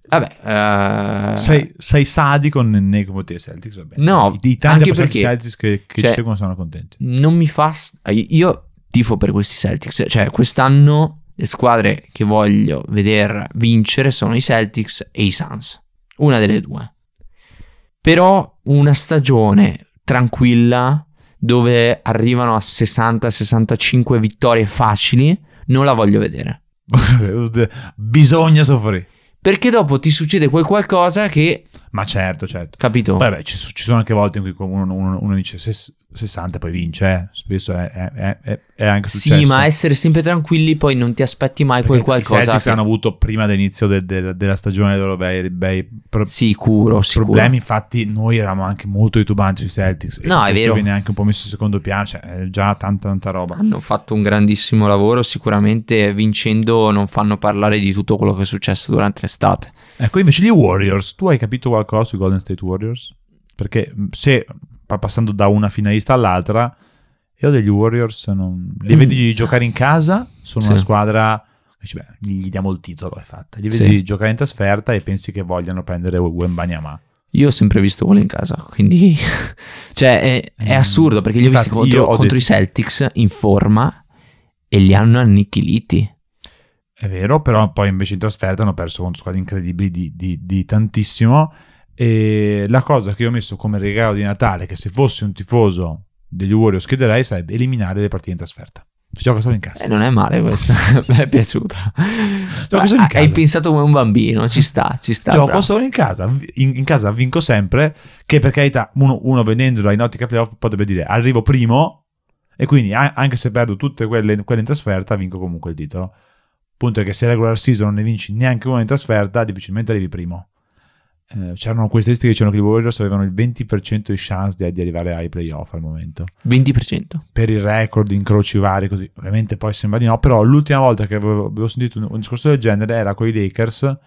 Vabbè, eh, sei, sei sadico nei confronti dei Celtics, va bene. No, I, tanti perché- Celtics che, che cioè, ci seguono sono contenti. non mi fa. Io tifo per questi Celtics. Cioè, quest'anno le squadre che voglio vedere vincere sono i Celtics e i Suns. Una delle due. Però una stagione tranquilla dove arrivano a 60-65 vittorie facili non la voglio vedere. Bisogna soffrire. Perché dopo ti succede quel qualcosa che. Ma certo, certo. Capito? Beh, ci, ci sono anche volte in cui uno, uno- uno dice ses- 60 e poi vince, eh. spesso è, è- è- è- anche successo. Sì, ma essere sempre tranquilli, poi non ti aspetti mai quel qualcosa. I Celtics che- hanno avuto prima dell'inizio del- del- della stagione dei loro bei, bei pro- Sicuro, sicuro. problemi. Infatti, noi eravamo anche molto titubanti sui Celtics. No, è vero. viene anche un po' messo in secondo piano. Cioè, è già tanta, tanta roba. Hanno fatto un grandissimo lavoro, sicuramente vincendo non fanno parlare di tutto quello che è successo durante l'estate. Ecco, invece gli Warriors, tu hai capito qualcosa sui Golden State Warriors? Perché se passando da una finalista all'altra, io degli Warriors non... li vedi giocare in casa, sono Mm. Sì. una squadra, dici, beh, gli diamo il titolo, è fatta. Li Sì. vedi giocare in trasferta e pensi che vogliano prendere Wembanyama. Io ho sempre visto quello in casa, quindi cioè è, è Eh, assurdo perché li ho visti contro, ho contro i detto- Celtics in forma e li hanno annichiliti. È vero, però poi invece in trasferta hanno perso contro squadre incredibili di, di- di tantissimo. E la cosa che io ho messo come regalo di Natale, che se fossi un tifoso degli Warriors chiederei, sarebbe eliminare le partite in trasferta. Si gioca solo in casa. Eh, non è male questa, mi è piaciuta. Gioco solo in casa. Hai pensato come un bambino, ci sta, ci sta. Gioco bravo. solo in casa. In, in casa vinco sempre. Che per carità, uno, uno vedendolo in ottica playoff potrebbe dire arrivo primo. E quindi anche se perdo tutte quelle, quelle in trasferta, vinco comunque il titolo. Punto è che se regular season non ne vinci neanche una in trasferta, difficilmente arrivi primo. Eh, c'erano queste statistiche che dicevano che i Warriors avevano il 20% di chance di, di arrivare ai playoff al momento. 20%. Per il record, incroci vari, così. Ovviamente poi sembra di no, però l'ultima volta che avevo, avevo sentito un, un discorso del genere era con i Lakers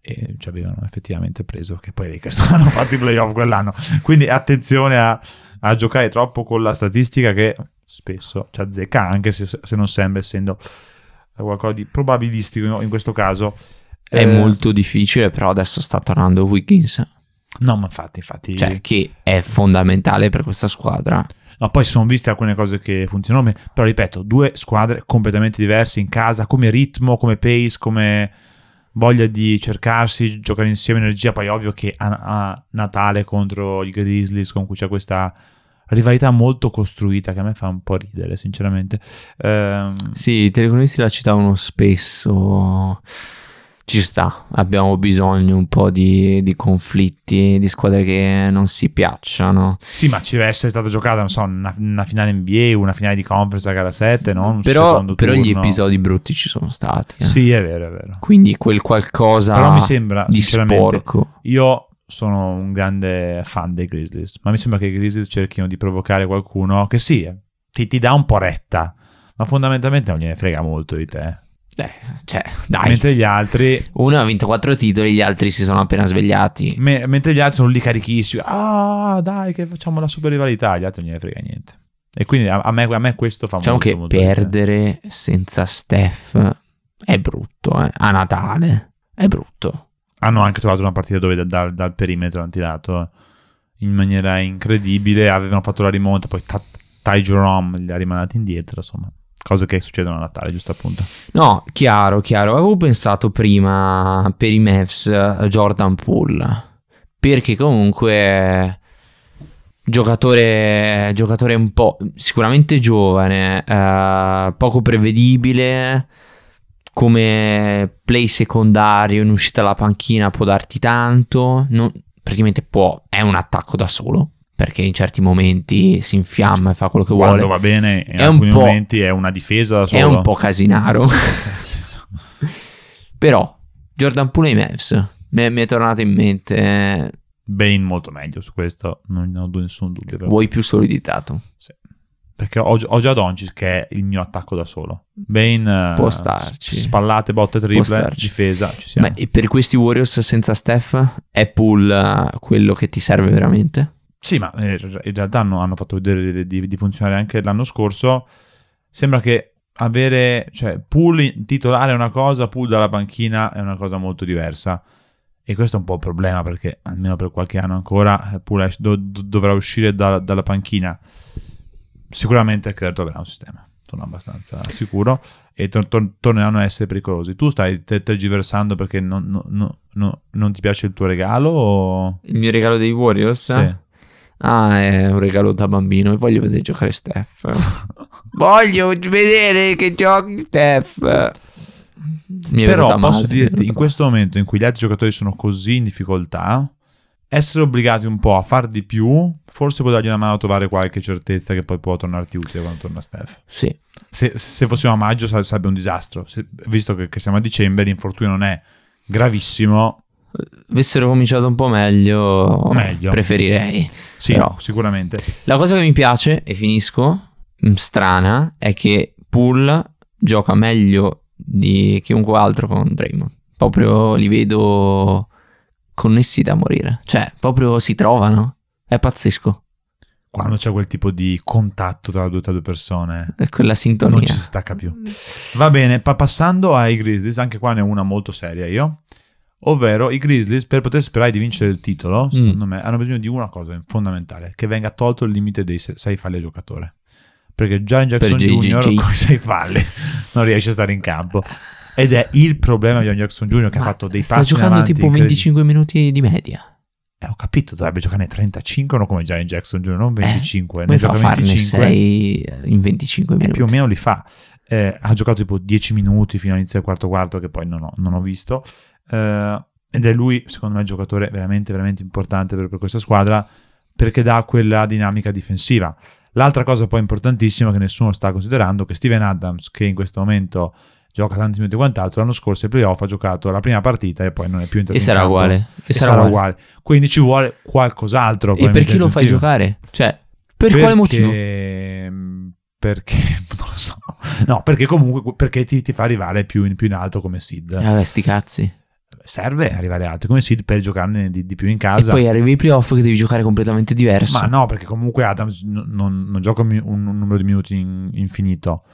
e ci avevano effettivamente preso che poi i Lakers hanno fatto i playoff quell'anno. Quindi attenzione a, a giocare troppo con la statistica che spesso ci azzecca, anche se, se non sembra essendo qualcosa di probabilistico in questo caso. È Eh, molto difficile, però adesso sta tornando Wiggins, No, ma infatti, infatti... cioè che è fondamentale per questa squadra. No, poi sono viste alcune cose che funzionano bene, però ripeto, due squadre completamente diverse in casa, come ritmo, come pace, come voglia di cercarsi, giocare insieme, energia, poi ovvio che a, a Natale contro i Grizzlies con cui c'è questa rivalità molto costruita che a me fa un po' ridere, sinceramente. Ehm, Sì, i telecronisti la citavano spesso. Ci sta, abbiamo bisogno un po' di, di conflitti, di squadre che non si piacciono. Sì, ma ci deve essere stata giocata, non so, una, una finale NBA, una finale di conference a gara 7, no? Un Però, però gli episodi brutti ci sono stati. eh. Sì, è vero, è vero. Quindi quel qualcosa Però mi sembra, di sporco. Io sono un grande fan dei Grizzlies, ma mi sembra che i Grizzlies cerchino di provocare qualcuno che sì, ti, ti dà un po' retta, ma fondamentalmente non gliene frega molto di te. Eh, cioè, dai. Mentre gli altri, Uno ha vinto quattro titoli, gli altri si sono appena svegliati. me- mentre gli altri sono lì carichissimi, ah dai che facciamo la super rivalità, gli altri non gliene frega niente. E quindi a, me, a me questo fa Diciamo molto, che molto perdere senza Steph è brutto, eh. A Natale è brutto. Hanno anche trovato una partita dove da- dal, dal perimetro hanno tirato in maniera incredibile, avevano fatto la rimonta, poi Ta- Ty Jerome li ha rimandati indietro, insomma, cose che succedono a Natale, giusto appunto. No, chiaro, chiaro. Avevo pensato prima per i Mavs eh, Jordan Poole. Perché comunque giocatore, giocatore un po' sicuramente giovane, eh, poco prevedibile. Come play secondario in uscita dalla panchina può darti tanto. non- praticamente può, è un attacco da solo. Perché in certi momenti si infiamma e fa quello che Quando vuole. va bene, in È un alcuni momenti è una difesa da È solo. un po' casinaro. Però Jordan Poole e i Mavs mi è, mi è tornato in mente. Bane molto meglio su questo, non ho nessun dubbio. però. Vuoi più soliditato? Sì. Perché ho, ho già Doncic che è il mio attacco da solo. Bane, eh, Può starci. spallate, botte, triple, difesa, ci siamo. Ma e per questi Warriors senza Steph è Poole eh, quello che ti serve veramente? Sì, ma eh, in realtà hanno, hanno fatto vedere di, di- funzionare anche l'anno scorso. Sembra che avere, cioè, pool titolare è una cosa, pool dalla panchina è una cosa molto diversa. E questo è un po' il problema perché, almeno per qualche anno ancora, eh, Poole es- do- do- dovrà uscire da- dalla panchina. Sicuramente Kurt avrà un sistema, sono abbastanza sicuro, e tor- tor- torneranno a essere pericolosi. Tu stai te- tergiversando perché non, no- no- no- non ti piace il tuo regalo? O... Il mio regalo dei Warriors? Sì. Ah, è un regalo da bambino e voglio vedere giocare Steph. voglio vedere che giochi Steph. Mi è Però posso male, dirti, in questo momento in cui gli altri giocatori sono così in difficoltà, essere obbligati un po' a far di più, forse può dargli una mano a trovare qualche certezza che poi può tornarti utile quando torna Steph. Sì, Se, se fossimo a maggio sare- sarebbe un disastro. Se- visto che, che siamo a dicembre, l'infortunio non è gravissimo. Avessero cominciato un po' meglio, Meglio. preferirei. Sì, Però- sicuramente. La cosa che mi piace, e finisco, mh, strana, è che Poole gioca meglio di chiunque altro con Draymond. Proprio li vedo connessi da morire. Cioè, proprio si trovano. È pazzesco. Quando c'è quel tipo di contatto tra due, tra due persone, È quella sintonia. non ci si stacca più. Va bene, pa- passando ai Grizzlies, anche qua ne ho una molto seria io. Ovvero i Grizzlies, per poter sperare di vincere il titolo, secondo me, hanno bisogno di una cosa fondamentale: che venga tolto il limite dei 6 falli al giocatore. Perché Jaren Jackson Per. Jr. con i 6 falli non riesce a stare in campo. Ed è il problema di Jaren Jackson Jr. che ha Ma fatto dei sta passi in giocando avanti tipo incredibili. 25 minuti di media. Eh, ho capito, dovrebbe giocare 35, non come Jaren Jackson Jr., non 25. Eh, ne gioca farne 25. 6 in 25 Eh, minuti? più o meno li fa. Eh, ha giocato tipo 10 minuti fino all'inizio del quarto quarto, che poi non ho, non ho visto. Eh, ed è lui, secondo me, il giocatore veramente, veramente importante per, per questa squadra perché dà quella dinamica difensiva. L'altra cosa poi importantissima che nessuno sta considerando è che Steven Adams, che in questo momento gioca tanti minuti e quant'altro, l'anno scorso ai playoff ha giocato la prima partita e poi non è più entrato E sarà uguale. E, E sarà uguale. Quindi ci vuole qualcos'altro. E per chi lo fai giocare? Cioè, per quale motivo? Perché- Perché non lo so. No, perché comunque perché ti, ti fa arrivare più in, più in alto come seed. Eh, vabbè, sti cazzi. Serve arrivare alto come seed per giocarne di, di più in E casa. poi arrivi ai playoff che devi giocare completamente diverso. Ma no, perché comunque Adams n- non, non gioca un, un numero di minuti in- infinito.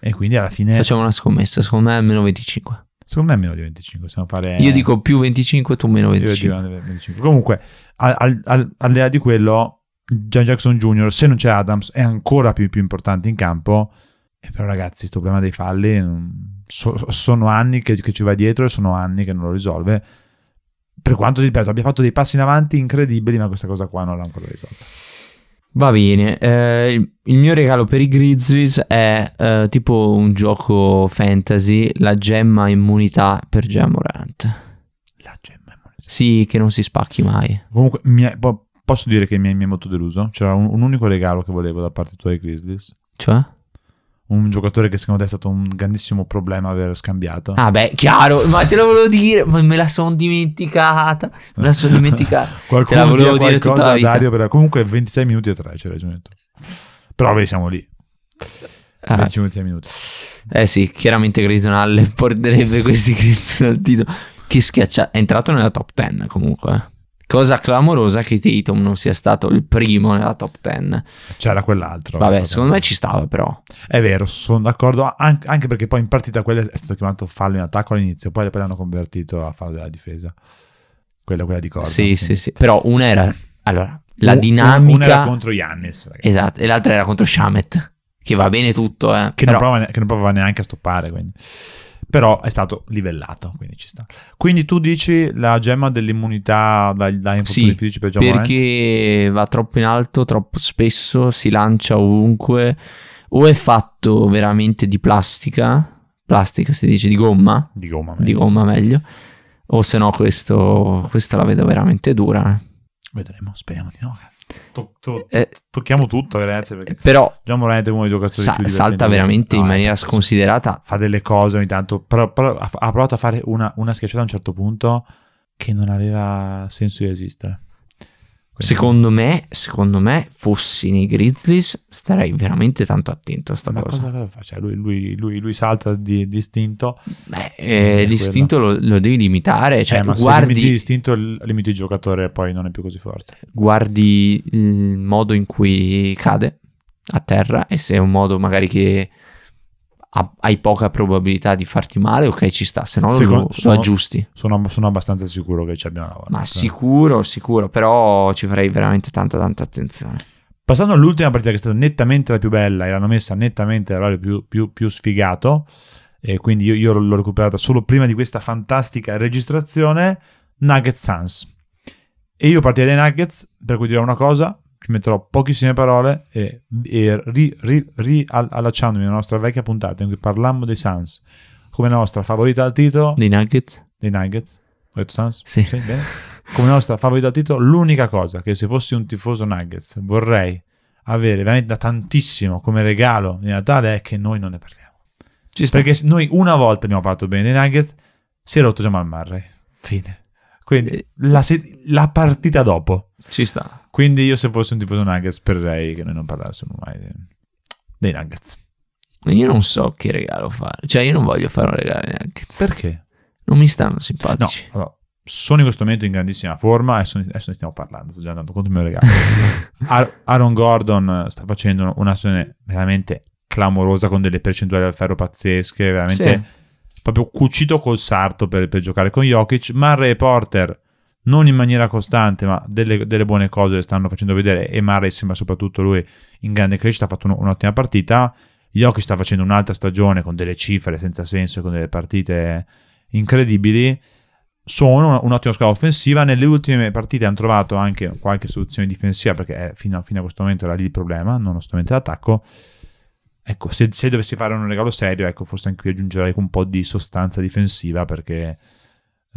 E quindi alla fine, Facciamo una scommessa, secondo me è meno 25. secondo me è meno di 25. Possiamo fare, Io dico più 25, tu meno Io 25. dico 25. Comunque, al, al, al, al di là di quello, John Jackson Jr., se non c'è Adams, è ancora più, più importante in campo. E però, ragazzi, questo problema dei falli mm, so- sono anni che, che ci va dietro e sono anni che non lo risolve. Per quanto, ripeto, abbia fatto dei passi in avanti incredibili, ma questa cosa qua non l'ha ancora risolta. Va bene, eh, il, mio regalo per i Grizzlies è eh, tipo un gioco fantasy, la gemma immunità per Jamorant. La gemma immunità. Sì, che non si spacchi mai. Comunque, è- po- posso dire che mi è molto deluso. C'era un, un unico regalo che volevo da parte tua dei Grizzlies. Cioè? Un giocatore che secondo te è stato un grandissimo problema aver scambiato. Ah beh, chiaro, ma te lo volevo dire, ma me la sono dimenticata, me la sono dimenticata. te la Qualcuno volevo dia dire tutta qualcosa la vita. Dario per- Comunque 26 minuti e 3, c'è ragione. Però vabbè, siamo lì. Ah, 25 minuti. eh sì, chiaramente Grayson Allen porterebbe questi Grizzlies al titolo. Che schiaccia, è entrato nella top 10 comunque. Cosa clamorosa che Tatum non sia stato il primo nella top 10. C'era quell'altro. Vabbè, secondo me ci stava però. È vero, sono d'accordo, an- anche perché poi in partita quello è stato chiamato fallo in attacco all'inizio, poi poi l'hanno convertito a fallo della difesa. Quella, quella di Corda. Sì, sì, sì. Però una era... Allora, la Un- dinamica... Una era contro Yannis, ragazzi. Esatto, e l'altra era contro Shamet. Che va bene tutto, eh. Che, però- non prova, che non prova neanche a stoppare, quindi. Però è stato livellato, quindi ci sta. Quindi tu dici la gemma dell'immunità dai, dai infortuni Sì, fisici per Jamorant? perché va troppo in alto, troppo spesso, si lancia ovunque, o è fatto veramente di plastica, plastica si dice, di gomma, Di gomma. di meglio. gomma meglio, o se no questo, questa la vedo veramente dura. eh. Vedremo, speriamo di no. cazzo. To- to- Eh, tocchiamo tutto, ragazzi, però Jamorant è uno dei giocatori sa- più salta veramente in è maniera sconsiderata. Fa delle cose ogni tanto, però, però ha, ha provato a fare una, una schiacciata a un certo punto che non aveva senso di esistere. Secondo me, secondo me, fossi nei Grizzlies, starei veramente tanto attento a sta Ma cosa. cosa, fa? Cioè, lui, lui- lui- lui salta di, di istinto. Beh, eh, l'istinto lo, lo devi limitare, cioè Eh, ma se guardi, limiti l'istinto, il- limiti il giocatore e poi non è più così forte. guardi il modo in cui cade a terra e se è un modo magari che hai poca probabilità di farti male, ok ci sta, se no lo, Secondo- lo sono- aggiusti. Sono, sono abbastanza sicuro che ci abbiamo lavorato. Ma sicuro, sicuro, però ci farei veramente tanta tanta attenzione. Passando all'ultima partita che è stata nettamente la più bella e l'hanno messa nettamente all'orario più, più, più sfigato e quindi io, io l'ho recuperata solo prima di questa fantastica registrazione Nuggets Suns e io partirei dai Nuggets per cui dirò una cosa ci metterò pochissime parole e, e ri, ri, riallacciandomi alla nostra vecchia puntata in cui parlammo dei Suns come nostra favorita al titolo Dei Nuggets? dei Nuggets ho detto Suns? Sì. bene. come nostra favorita al titolo l'unica cosa che se fossi un tifoso Nuggets vorrei avere veramente da tantissimo come regalo di Natale è che noi non ne parliamo perché noi una volta abbiamo parlato bene dei Nuggets si è rotto Jamal Murray fine quindi Eh. la, se- la partita dopo Ci sta. quindi io se fossi un tifoso Nuggets spererei che noi non parlassimo mai dei, Nuggets Io non so che regalo fare, cioè io non voglio fare un regalo ai Nuggets. perché? Non mi stanno no simpatici. allora, sono in questo momento in grandissima forma adesso, adesso ne stiamo parlando sto già andando contro il mio regalo Ar- Aaron Gordon sta facendo un'azione veramente clamorosa con delle percentuali al ferro pazzesche, veramente proprio cucito col sarto per, per giocare con Jokic. Murray e Porter non in maniera costante, ma delle, delle buone cose le stanno facendo vedere e Murray sembra soprattutto lui in grande crescita, ha fatto un- un'ottima partita. Jokic sta facendo un'altra stagione con delle cifre senza senso e con delle partite incredibili. Sono un'ottima squadra offensiva. Nelle ultime partite hanno trovato anche qualche soluzione difensiva perché eh, fino, a, fino a questo momento era lì il problema, non assolutamente l'attacco. Ecco, se, se dovessi fare un regalo serio, ecco, forse anche io aggiungerei un po' di sostanza difensiva perché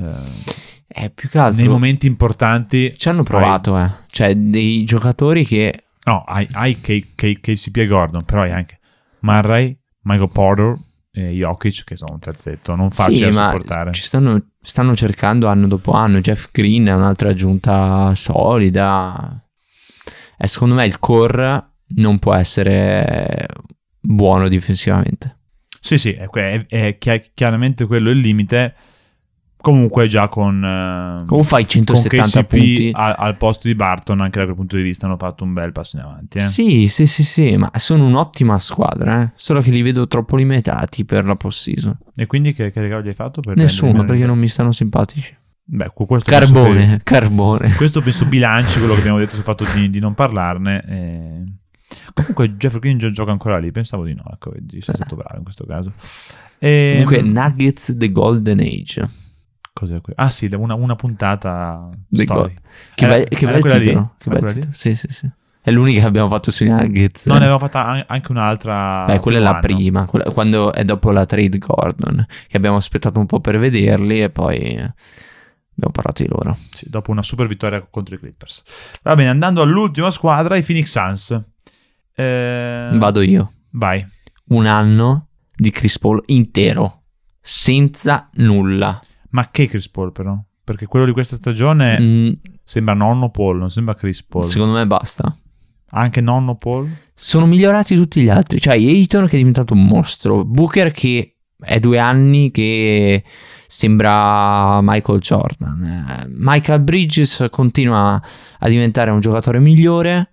eh, Eh, più che altro nei momenti importanti ci hanno provato, eh. Cioè, dei giocatori che no, hai, hai KCP e Gordon, però hai anche Murray, Michael Porter e Jokic che sono un terzetto, non facile sì, da ma sopportare. ci stanno, stanno cercando anno dopo anno. Jeff Green è un'altra aggiunta solida. E secondo me il core non può essere buono difensivamente. Sì, sì, è, è- è chi- chiaramente quello il limite. Comunque già con, eh, Come fai con 170 KCP punti? al, al posto di Barton, anche da quel punto di vista hanno fatto un bel passo in avanti. eh. Sì, sì, sì, sì, ma sono un'ottima squadra, eh. Solo che li vedo troppo limitati per la post-season. E quindi che, che regalo gli hai fatto? Per Nessuno, perché non mi stanno simpatici. Beh, questo penso Carbone, carbone. questo penso bilanci quello che abbiamo detto sul fatto di, di non parlarne. e- Comunque Jeff Green gio- gioca ancora lì, pensavo di no, ecco, sei Eh. stato bravo in questo caso. E, Comunque, Nuggets The Golden Age. Cos'è que- Ah sì, una, una puntata The story. Go- Che Era- bel, che bel quella lì? titolo. Che bel titolo. Sì, sì, sì. È l'unica che abbiamo fatto sui Nuggets. No, ne avevamo fatta an- anche un'altra. Beh, quella è la anno. prima, quella- quando è dopo la trade Gordon, che abbiamo aspettato un po' per vederli e poi abbiamo parlato di loro. Sì, dopo una super vittoria contro i Clippers. Va bene, andando all'ultima squadra, i Phoenix Suns. Eh, Vado io. Vai. Un anno di Chris Paul intero, senza nulla. Ma che Chris Paul, però? Perché quello di questa stagione Mm, sembra nonno Paul, non sembra Chris Paul. secondo me basta. Anche nonno Paul? Sono migliorati tutti gli altri. Cioè, Ayton che è diventato un mostro. Booker che è due anni che sembra Michael Jordan. Eh, Michael Bridges continua a diventare un giocatore migliore.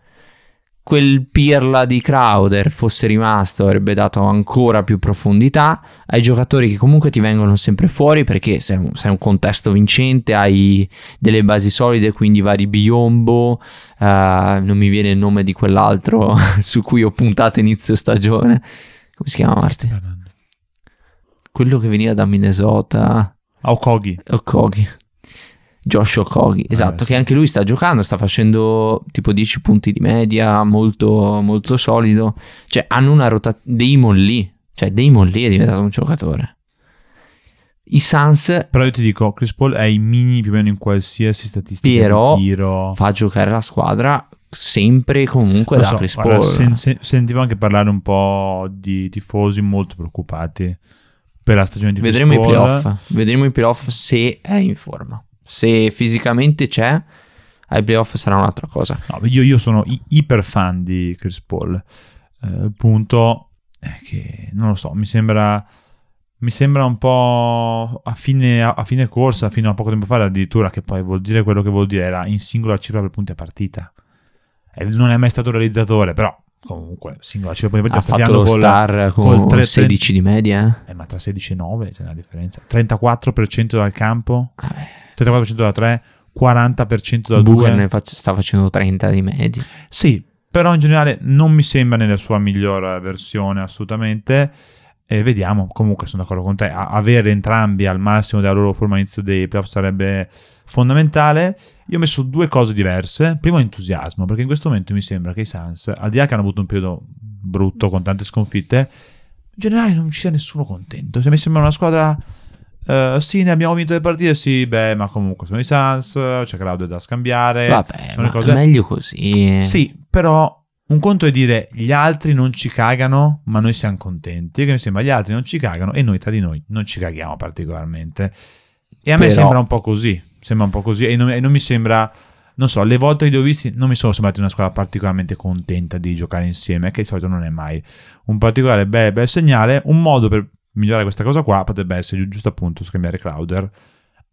Quel pirla di Crowder fosse rimasto avrebbe dato ancora più profondità ai giocatori che comunque ti vengono sempre fuori perché sei un, sei un contesto vincente, hai delle basi solide, quindi vari Biombo, eh, non mi viene il nome di quell'altro su cui ho puntato inizio stagione. Come si chiama Marti? Quello che veniva da Minnesota. Okogi. Okogi. Josh Okogi, esatto, sì. che anche lui sta giocando, sta facendo tipo 10 punti di media, molto, molto solido. Cioè, hanno una rotazione. Damon Lee, cioè Damon Lee è diventato un giocatore. I Suns Però io ti dico, Chris Paul è i mini più o meno in qualsiasi statistica Però tiro. fa giocare la squadra sempre e comunque Lo da so, Chris Paul. sen- sen- sentivo anche parlare un po' di tifosi molto preoccupati per la stagione di Chris Vedremo i Paul. playoff. Vedremo i playoff se è in forma. Se fisicamente c'è, ai playoff sarà un'altra cosa. No, io, io sono i- iper fan di Chris Paul. Eh, il punto è che, non lo so, mi sembra, mi sembra un po' a fine, a fine corsa, fino a poco tempo fa, addirittura che poi vuol dire quello che vuol dire, era in singola cifra per punti a partita. E non è mai stato realizzatore, però comunque singola cifra Ha fatto lo stiamo star col con tre- 16 di media. eh? Eh, ma tra 16 e 9 c'è una differenza. 34% dal campo, Vabbè. 34% da 3, 40% da Booker 2. ne fac- sta facendo 30 di media. Sì, però in generale non mi sembra nella sua miglior versione assolutamente. E vediamo, comunque sono d'accordo con te, avere entrambi al massimo della loro forma all'inizio dei playoff sarebbe fondamentale. Io ho messo due cose diverse. Primo entusiasmo, perché in questo momento mi sembra che i Suns, al di là che hanno avuto un periodo brutto con tante sconfitte, in generale non ci sia nessuno contento. Se mi sembra una squadra... eh, sì, ne abbiamo vinto le partite, sì, beh, ma comunque sono i Suns, c'è Claudio da scambiare. Vabbè, sono cose- meglio così. sì, però un conto è dire gli altri non ci cagano, ma noi siamo contenti. Che mi sembra gli altri non ci cagano e noi tra di noi non ci caghiamo particolarmente. E a me Però- sembra un po' così. Sembra un po' così. E non, e non mi sembra. Non so, le volte che li ho visti non mi sono sembrati una squadra particolarmente contenta di giocare insieme, che di solito non è mai un particolare bel, bel segnale. Un modo per migliorare questa cosa qua potrebbe essere gi- giusto appunto scambiare Crowder.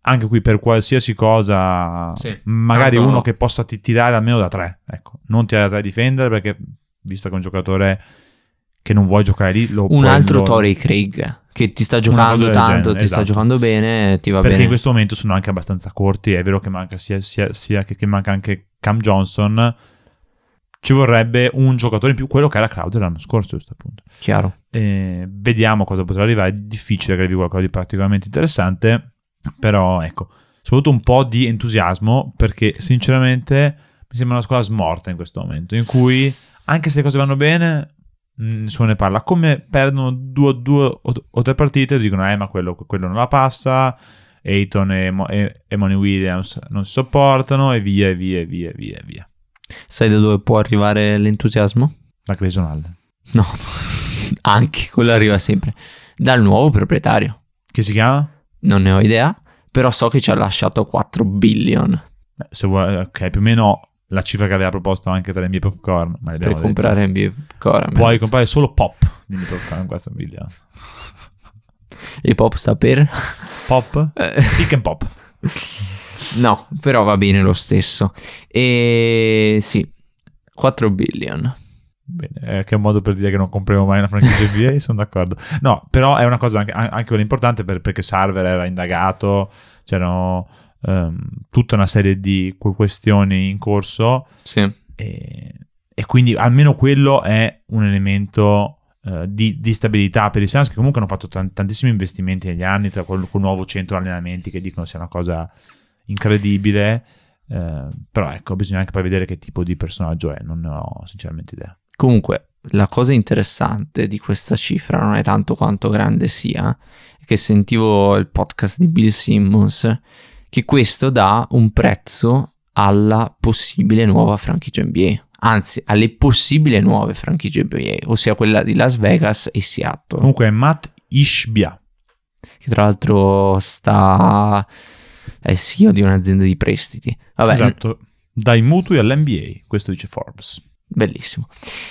Anche qui per qualsiasi cosa, Sì. magari no. uno che possa ti tirare almeno da tre. Ecco, non tirare da tre a difendere perché visto che è un giocatore che non vuoi giocare lì, lo Un puoi- altro lo- Torrey Craig che ti sta giocando tanto, genere, ti sta esatto. giocando bene, ti va perché bene. in questo momento sono anche abbastanza corti. È vero che manca sia, sia- sia che, che manca anche Cam Johnson. Ci vorrebbe un giocatore in più, quello che era Crowder l'anno scorso, giusto appunto. Chiaro. Eh, vediamo cosa potrà arrivare. È difficile che arrivi qualcosa di particolarmente interessante, però ecco, soprattutto un po' di entusiasmo perché sinceramente mi sembra una squadra smorta in questo momento, in cui anche se le cose vanno bene, nessuno ne parla. Come perdono due, due o, tre partite, dicono, eh, ma quello, quello non la passa. Ayton e, Mo- e, e Money Williams non si sopportano e via, e via, e via, e via, via. Sai da dove può arrivare l'entusiasmo? La Grayson Allen. No, anche quello arriva sempre dal nuovo proprietario. Che si chiama? Non ne ho idea, però so che ci ha lasciato 4 billion Beh, se vuoi, ok, più o meno la cifra che aveva proposto anche per NBA Popcorn. Ma per l'abbiamo detto. comprare NBA Core. Puoi comprare solo pop di NBA Popcorn, questo è un video. E pop sta per? Pop? Eh, Pick and pop. no, però va bene lo stesso. E sì, 4 billion. Bene, eh, che è un modo per dire che non compriamo mai una franchigia NBA, sono d'accordo. No, però è una cosa anche, anche quella importante per- perché Sarver era indagato, c'erano ehm, tutta una serie di que- questioni in corso Sì. e, e quindi almeno quello è un elemento eh, di, di stabilità per i Suns che comunque hanno fatto tan- tantissimi investimenti negli anni tra col, col nuovo centro allenamenti che dicono sia una cosa incredibile Eh, però ecco, bisogna anche poi vedere che tipo di personaggio è, non ne ho sinceramente idea. Comunque, la cosa interessante di questa cifra non è tanto quanto grande sia, è che sentivo il podcast di Bill Simmons, che questo dà un prezzo alla possibile nuova franchigia NBA. Anzi, alle possibili nuove franchigie NBA, ossia quella di Las Vegas e Seattle. Comunque è Matt Ishbia. Che tra l'altro sta... è CEO di un'azienda di prestiti. Vabbè, Esatto, dai mutui all'NBA, questo dice Forbes. bellissimo.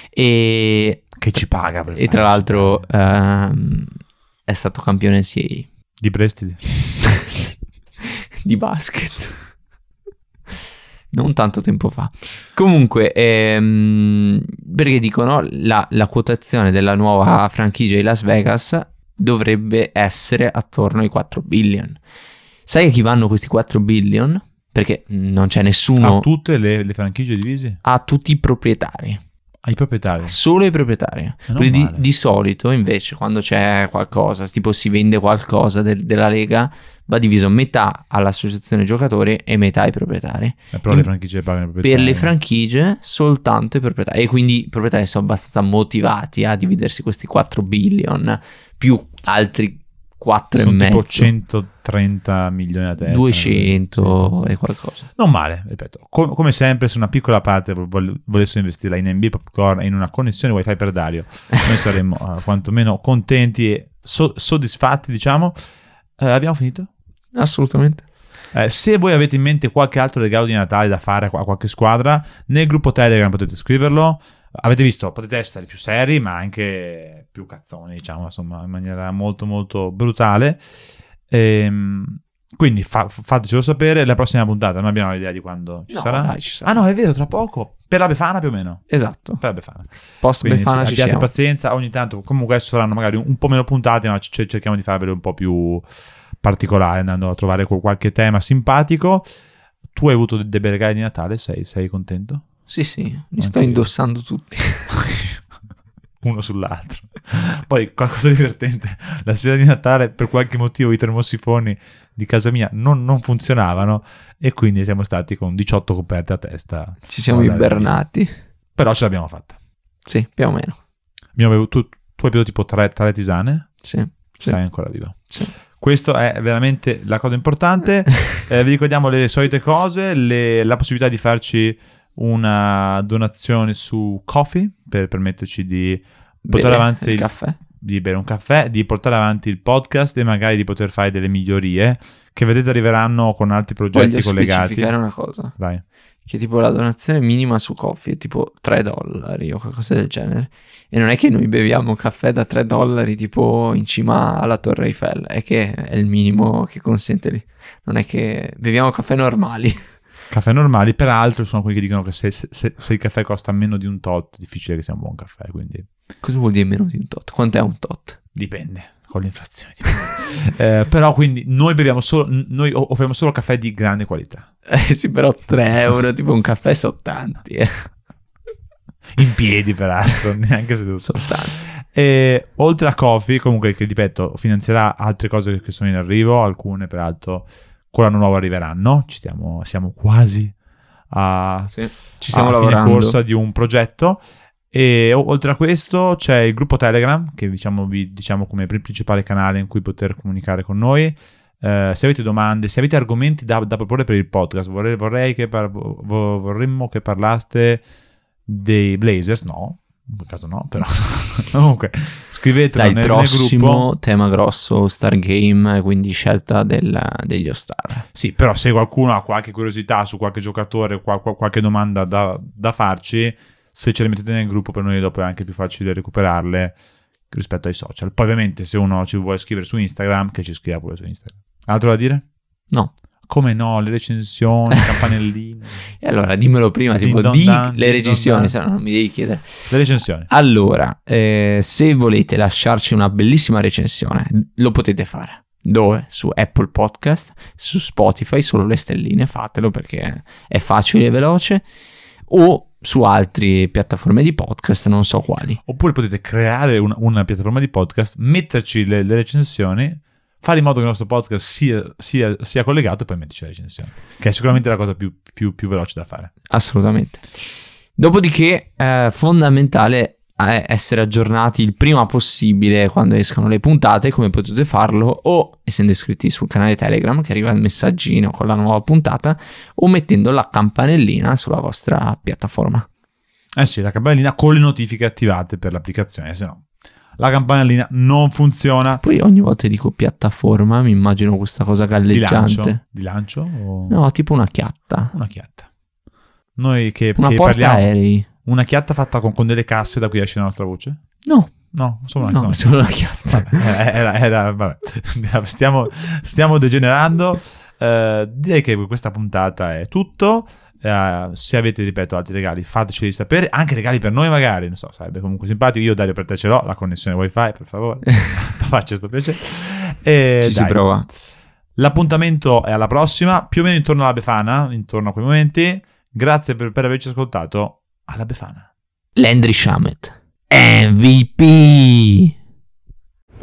E, Che ci paga per e tra l'altro ehm, è stato campione NCAA Di prestiti. di basket. Non tanto tempo fa. Comunque, ehm, perché dicono la, la quotazione della nuova franchigia di Las Vegas dovrebbe essere attorno ai 4 billion. Sai a chi vanno questi 4 billion? Perché non c'è nessuno A tutte le, le franchigie divise? a tutti i proprietari, Ai proprietari. solo i proprietari. di, di solito, invece, quando c'è qualcosa, tipo si vende qualcosa del- della Lega, va diviso metà all'associazione giocatori e metà ai proprietari. Eh, però in- le franchigie pagano i Per proprietari. le franchigie, soltanto i proprietari. E quindi i proprietari sono abbastanza motivati a dividersi questi 4 billion più altri 4 e Sono tipo mezzo. 130 milioni a testa. 200 Sì. e qualcosa. Non male, ripeto. Com- come sempre, se una piccola parte vol- volessero investirla in NB Popcorn e in una connessione wifi per Dario, noi saremmo eh, quantomeno contenti e so- soddisfatti, diciamo. Eh, abbiamo finito? Assolutamente. Eh, se voi avete in mente qualche altro regalo di Natale da fare a qualche squadra, nel gruppo Telegram potete scriverlo. Avete visto, potete essere più seri, ma anche più cazzoni, diciamo, insomma, in maniera molto molto brutale. Ehm, quindi fa- fatecelo sapere. La prossima puntata non abbiamo idea di quando ci No, sarà. dai, ci sarà. Ah no, è vero, tra poco. Per la Befana più o meno. Esatto. Per la Befana. Post Quindi Befana sì, ci abbiate siamo. pazienza, ogni tanto comunque adesso saranno magari un, un po' meno puntate, ma c- cerchiamo di farvele un po' più particolare, andando a trovare qual- qualche tema simpatico. Tu hai avuto dei bei regali di Natale, sei, sei contento? Sì, sì, mi Anche sto io. indossando tutti. Uno sull'altro. Poi qualcosa di divertente, la sera di Natale per qualche motivo i termosifoni di casa mia non, non funzionavano e quindi siamo stati con 18 coperte a testa. Ci siamo ibernati. Però ce l'abbiamo fatta. Sì, più o meno. Bevuto- tu, tu hai bevuto tipo tre, tre tisane? Sì. sì. sei ancora vivo. Sì. Questo è veramente la cosa importante. Eh, vi ricordiamo le solite cose, le- la possibilità di farci una donazione su Coffee per permetterci di portare Bere avanti il il- caffè. di bere un caffè, di portare avanti il podcast e magari di poter fare delle migliorie che vedete arriveranno con altri progetti Voglio collegati. specificare una cosa. Vai. Che tipo la donazione minima su Coffee è tipo 3 dollari o qualcosa del genere. E non è che noi beviamo caffè da 3 dollari tipo in cima alla Torre Eiffel, è che è il minimo che consente lì. Non è che beviamo caffè normali. Caffè normali, peraltro sono quelli che dicono che se, se- se il caffè costa meno di un tot, è difficile che sia un buon caffè, quindi Cosa vuol dire meno di un tot? Quant'è un tot? Dipende, con l'inflazione. dipende. Eh, però quindi noi beviamo solo, noi offriamo solo caffè di grande qualità. Eh sì, però 3 euro, tipo un caffè sono tanti, eh. In piedi, peraltro, neanche seduto. Sono tanti. E oltre a Coffee, comunque, che ripeto, finanzierà altre cose che sono in arrivo, alcune peraltro con l'anno nuovo arriveranno. Ci stiamo, siamo quasi a, Sì. Ci stiamo a lavorando. fine corsa di un progetto. E oltre a questo c'è il gruppo Telegram, che diciamo, vi diciamo come pr- principale canale in cui poter comunicare con noi. Eh, se avete domande, se avete argomenti da, da proporre per il podcast, vorrei, vorrei che par- vo- vorremmo che parlaste dei Blazers, no, quel caso no, però comunque scrivetelo Dai, nel, nel prossimo gruppo. tema grosso, Star Game, quindi scelta del- degli All-Star. Sì, però se qualcuno ha qualche curiosità su qualche giocatore, qual- qual- qualche domanda da, da farci, se ce le mettete nel gruppo per noi dopo è anche più facile recuperarle rispetto ai social. Poi ovviamente se uno ci vuole scrivere su Instagram, che ci scriva pure su Instagram. Altro da dire? No. Come no, le recensioni, i campanellini, E allora dimmelo prima, tipo, don di le recensioni, se no non mi devi chiedere. le recensioni. Allora, eh, se volete lasciarci una bellissima recensione, lo potete fare. Dove? Su Apple Podcast, su Spotify, solo le stelline, fatelo perché è facile e veloce. O su altre piattaforme di podcast, non so quali. Oppure potete creare una, una piattaforma di podcast, metterci le, le recensioni, fare in modo che il nostro podcast sia, sia, sia collegato e poi metterci la recensione, che è sicuramente la cosa più, più, più veloce da fare. Assolutamente. Dopodiché è fondamentale eh, essere aggiornati il prima possibile quando escono le puntate, come potete farlo o essendo iscritti sul canale Telegram che arriva il messaggino con la nuova puntata o mettendo la campanellina sulla vostra piattaforma. Eh sì, la campanellina con le notifiche attivate per l'applicazione, se no la campanellina non funziona. Poi ogni volta che dico piattaforma mi immagino questa cosa Di lancio? galleggiante. Di lancio? O... No, tipo una chiatta. Una chiatta. Noi che, Una che parliamo... aerei. Una chiatta fatta con, con delle casse da cui esce la nostra voce? No, No, solo una, no, solo una chiatta. Vabbè, era- era- vabbè. Stiamo, stiamo degenerando. Eh, direi che questa puntata è tutto. Eh, se avete, ripeto, altri regali, fateceli sapere. Anche regali per noi, magari. Non so, sarebbe comunque simpatico. Io, Dario, per te ce l'ho la connessione wifi, per favore. Faccia questo piacere. E Ci si dai, prova. L'appuntamento è alla prossima, più o meno intorno alla Befana, intorno a quei momenti. Grazie per, per averci ascoltato. Alla Befana. Landry Shamet. MVP.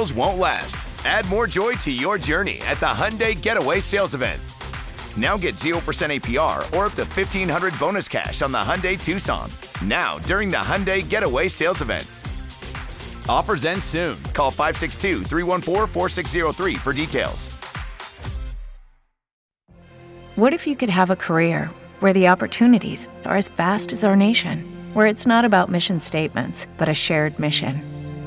deals won't last. Add more joy to your journey at the Hyundai Getaway Sales Event. Now get 0% APR or up to 1500 bonus cash on the Hyundai Tucson. Now, during the Hyundai Getaway Sales Event. Offers end soon. Call 562 314 4603 for details. What if you could have a career where the opportunities are as vast as our nation, where it's not about mission statements, but a shared mission?